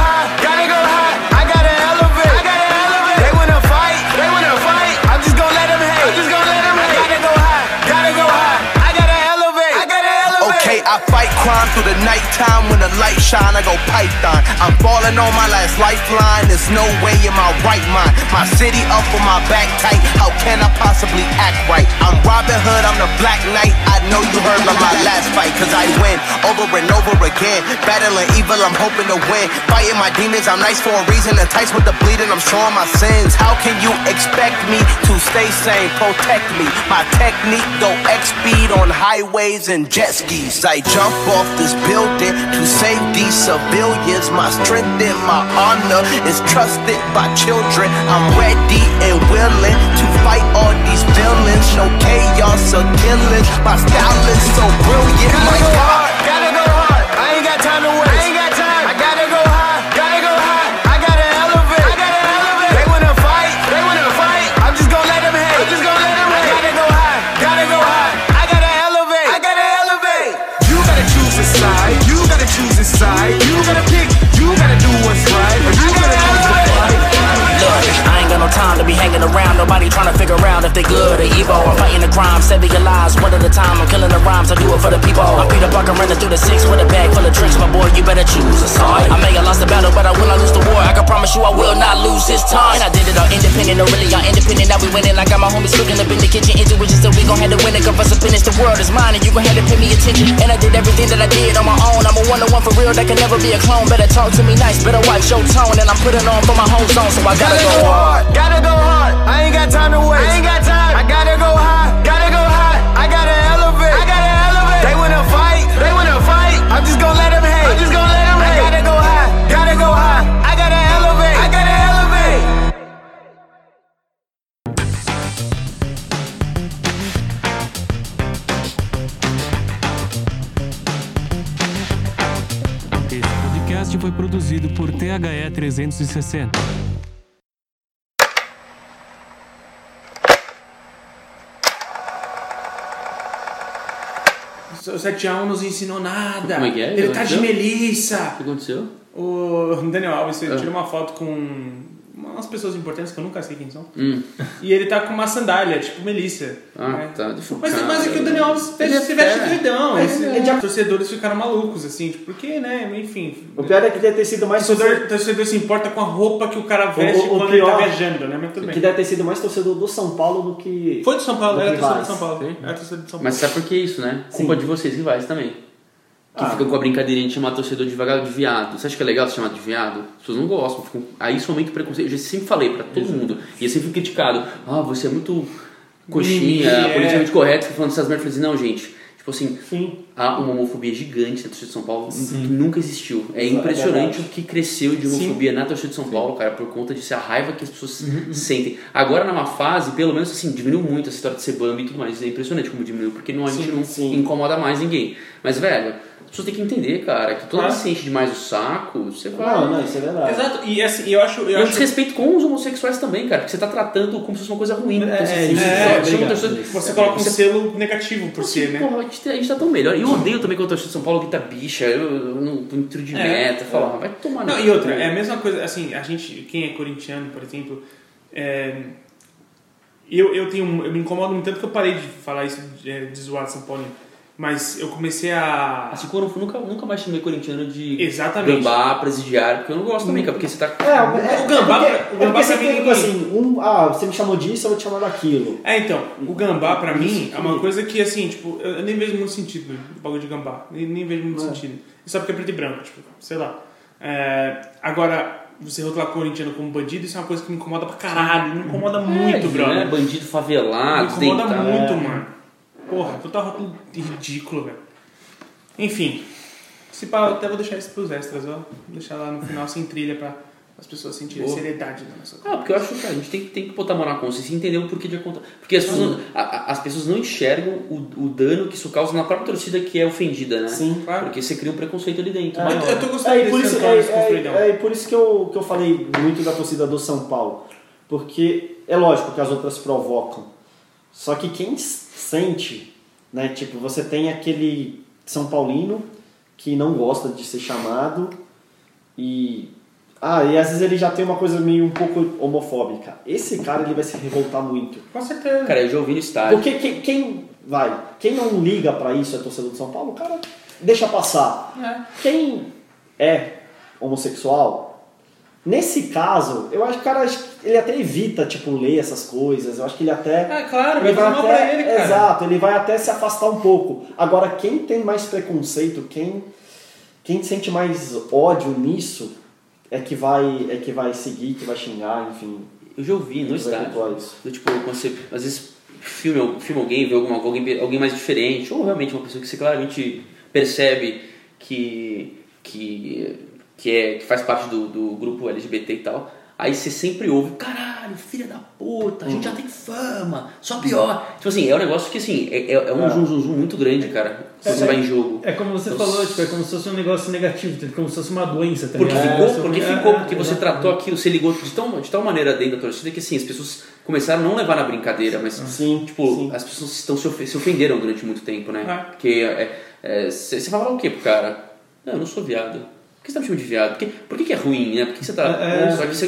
I fight crime through the nighttime when the light shine. I go python. I'm falling on my last lifeline. There's no way in my right mind. My city up on my back tight. How can I possibly act right? I'm Robin Hood. I'm the Black Knight. I know you heard of my last fight, cause I win over and over again. Battling evil, I'm hoping to win. Fighting my demons, I'm nice for a reason. Enticed with the bleeding, I'm showing my sins. How can you expect me to stay sane? Protect me. My technique go X speed on highways and jet skis. I jump off this building to save these civilians. My strength and my honor is trusted by children. I'm ready and willing to fight all these villains. No chaos or killings. My style is so brilliant. My God. Nobody trying to figure out if they good or evil. I'm fighting the crime, saving your lives one at a time. I'm killing the rhymes, I do it for the people. I'm Peter Parker running through the six with a bag full of tricks. My boy, you better choose a side. I may have lost the battle, but I will not lose the war. I can promise you I will not lose this time. And I did it all independent, or really all independent. Now we winning. I got my homies cooking up in the kitchen. Intuition, so we gon' have to win it. Cause us finish, the world is mine, and you gon' have to pay me attention. And I did everything that I did on my own. I'm a one on one for real, that can never be a clone. Better talk to me nice, better watch your tone. And I'm putting on for my home zone, so I gotta go hard. Gotta go hard. I ain't got time to waste. I ain't got time. I gotta go high. Gotta go high. I gotta elevate. I gotta elevate. They wanna fight. They wanna fight. I'm just gonna let them hate. I'm just gonna let them hate. I gotta go high. Gotta go high. I gotta elevate. I gotta elevate. Esse podcast foi produzido por THE 360. O 7 a 1 nos ensinou nada. Como é que é? Ele que tá de aconteceu? melissa. O que aconteceu? O Daniel Alves ele Ah. tira uma foto com umas pessoas importantes que eu nunca sei quem são. Hum. E ele tá com uma sandália, tipo Melissa. Ah, né? tá. Eu Mas, mas é que o Daniel Alves Ele veste, é se veste fera. doidão. É, já- Os torcedores ficaram malucos, assim, tipo, porque, né? Enfim. O pior é que deve ter sido mais O torcedor, torcedor, torcedor se importa com a roupa que o cara veste O- o quando ele tá pior- viajando, né? Mas tudo que bem. deve ter sido mais torcedor do São Paulo do que. Foi do São Paulo, do era que torcedor de Vaz. São Paulo. Sim. Era torcedor de São Paulo. Mas sabe por que isso, né? Sim. Culpa de vocês, rivais também. Que Ah. ficam com a brincadeirinha de chamar torcedor de vaga de viado. Você acha que é legal ser chamado de viado? As pessoas não gostam. Ficam... Aí somente preconceito. Eu já sempre falei pra todo mundo. E eu sempre fui criticado. Ah, você é muito coxinha, é. politicamente correto. Fica falando essas merdas. Eu falei assim, não, gente. Tipo assim, Sim. há uma homofobia gigante na torcida de São Paulo Sim. que nunca existiu. É Isso é impressionante verdade. o que cresceu de homofobia na torcida de São Paulo, cara, por conta disso, a raiva que as pessoas Uhum, sentem. Agora, numa fase, pelo menos assim, diminuiu muito essa história de ser Bambi e tudo mais. É impressionante como diminuiu, porque não, a gente Sim, não sim. incomoda mais ninguém. Mas, velho, pessoas têm que entender, cara, que toda Ah. vez que você enche demais o saco, você vai. Não, não, isso é verdade. Exato, e assim, eu acho. E Eu é um acho desrespeito com os homossexuais também, cara, porque você tá tratando como se fosse uma coisa ruim. Então, É, você, é, você- isso, é, torcedor- você coloca um você- selo negativo por Assim, si, né? porra, a gente, tá- a gente tá tão melhor. E eu odeio também quando eu torcida de São Paulo grita bicha, eu, eu não entro de É, meta, fala, ah, vai tomar Não, e outra, é a mesma coisa, assim, a gente, quem é corintiano, por exemplo, é, eu, eu tenho, eu me incomodo muito tanto que eu parei de falar isso, de, é, de zoar de São Paulo, mas eu comecei a... Assim como eu nunca, nunca mais chamei corintiano de Exatamente. gambá, presidiário, porque eu não gosto também, cara, porque você tá. É, é, O Gambá- é o porque, Gambá é porque você pra mim tipo assim, um, ah, você me chamou disso, eu vou te chamar daquilo. É, então, o gambá pra mim é uma coisa que, assim, tipo, eu nem vejo muito sentido no bagulho de gambá. Nem, nem vejo muito Não. sentido. Só porque é preto e branco, tipo, sei lá. É, agora, você rotular corintiano como bandido, isso é uma coisa que me incomoda pra caralho. Me incomoda muito, é, brother. né? Bandido favelado, Me incomoda deitado. muito, é. mano. Porra, puta rótulo ridículo, velho. Enfim. Se pá, eu até vou deixar isso pros extras, ó. Vou deixar lá no final sem trilha pra as pessoas sentirem Boa. seriedade na nossa Ah, porque eu acho que a gente tem, que- tem que botar a mão na consciência e entender o porquê de acontecer. Porque as pessoas, não, a- a- as pessoas não enxergam o, o dano que isso causa na própria torcida que é ofendida, né? Sim. Claro. Porque você cria um preconceito ali dentro. Eu- maior. eu tô gostando É, e por isso, é, desconstruidão. é, é por isso que, eu, que eu falei muito da torcida do São Paulo. Porque é lógico que as outras provocam. Só que quem sente, né? Tipo, você tem aquele São Paulino que não gosta de ser chamado e. Ah, e às vezes ele já tem uma coisa meio um pouco homofóbica. Esse cara ele vai se revoltar muito. Com certeza. Cara, eu já ouvi no estádio. Porque quem, quem vai, quem não liga pra isso é torcedor do São Paulo, o cara deixa passar. Quem é homossexual, nesse caso, eu acho que o cara acho que ele até evita tipo ler essas coisas. Eu acho que ele até É claro, ele vai mal pra ele, cara. Exato, ele vai até se afastar um pouco. Agora, quem tem mais preconceito, quem quem sente mais ódio nisso é que vai é que vai seguir, que vai xingar, enfim. Eu já ouvi no estádio. pontuar isso. Do, tipo, quando você às vezes filma, filma alguém, vê alguma, alguém, alguém mais diferente, ou realmente uma pessoa que você claramente percebe que, que, que, é, que faz parte do, do grupo LGBT e tal. Aí você sempre ouve, caralho, filha da puta, a gente já tem fama, só pior. Tipo assim, é um negócio que assim, é, é, é um É. zum zum zum muito grande, cara, quando você vai em jogo. É como você Então, falou, tipo, é como se fosse um negócio negativo, como se fosse uma doença, tá Porque ficou, É, porque é, ficou, é, porque você exatamente. tratou aquilo, você ligou de, tão, de tal maneira dentro da torcida que assim, as pessoas começaram a não levar na brincadeira, mas Sim, tipo, sim. as pessoas estão se, ofe- se ofenderam durante muito tempo, né? É. Porque é, é, você falar o quê pro cara? Não, eu não sou viado. Por que você tá me chamando de viado? Por que, por que, que é ruim, né? Por que, que você tá. É, é, Só que isso é,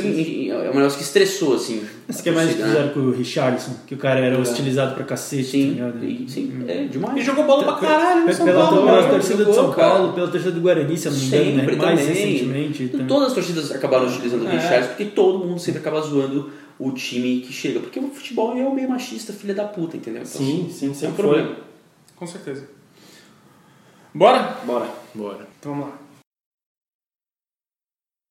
é um negócio que estressou, assim. Isso que é mais que né? fizeram com o Richardson, que o cara era hostilizado pra cacete, tá Sim, ligado? e- sim, é demais. E jogou bola pra caralho no São Pela, Paulo, pela torcida do São cara. Paulo, pela torcida do Guarani, se eu não me engano, Sempre né? mais também. recentemente. Então, também. Todas as torcidas acabaram utilizando o É. Richards porque todo mundo sempre acaba zoando o time que chega. Porque o futebol é o meio machista, filha da puta, entendeu? Então, Sim, sim, é um sempre problema. Com certeza. Bora? Bora. Bora. Então vamos lá.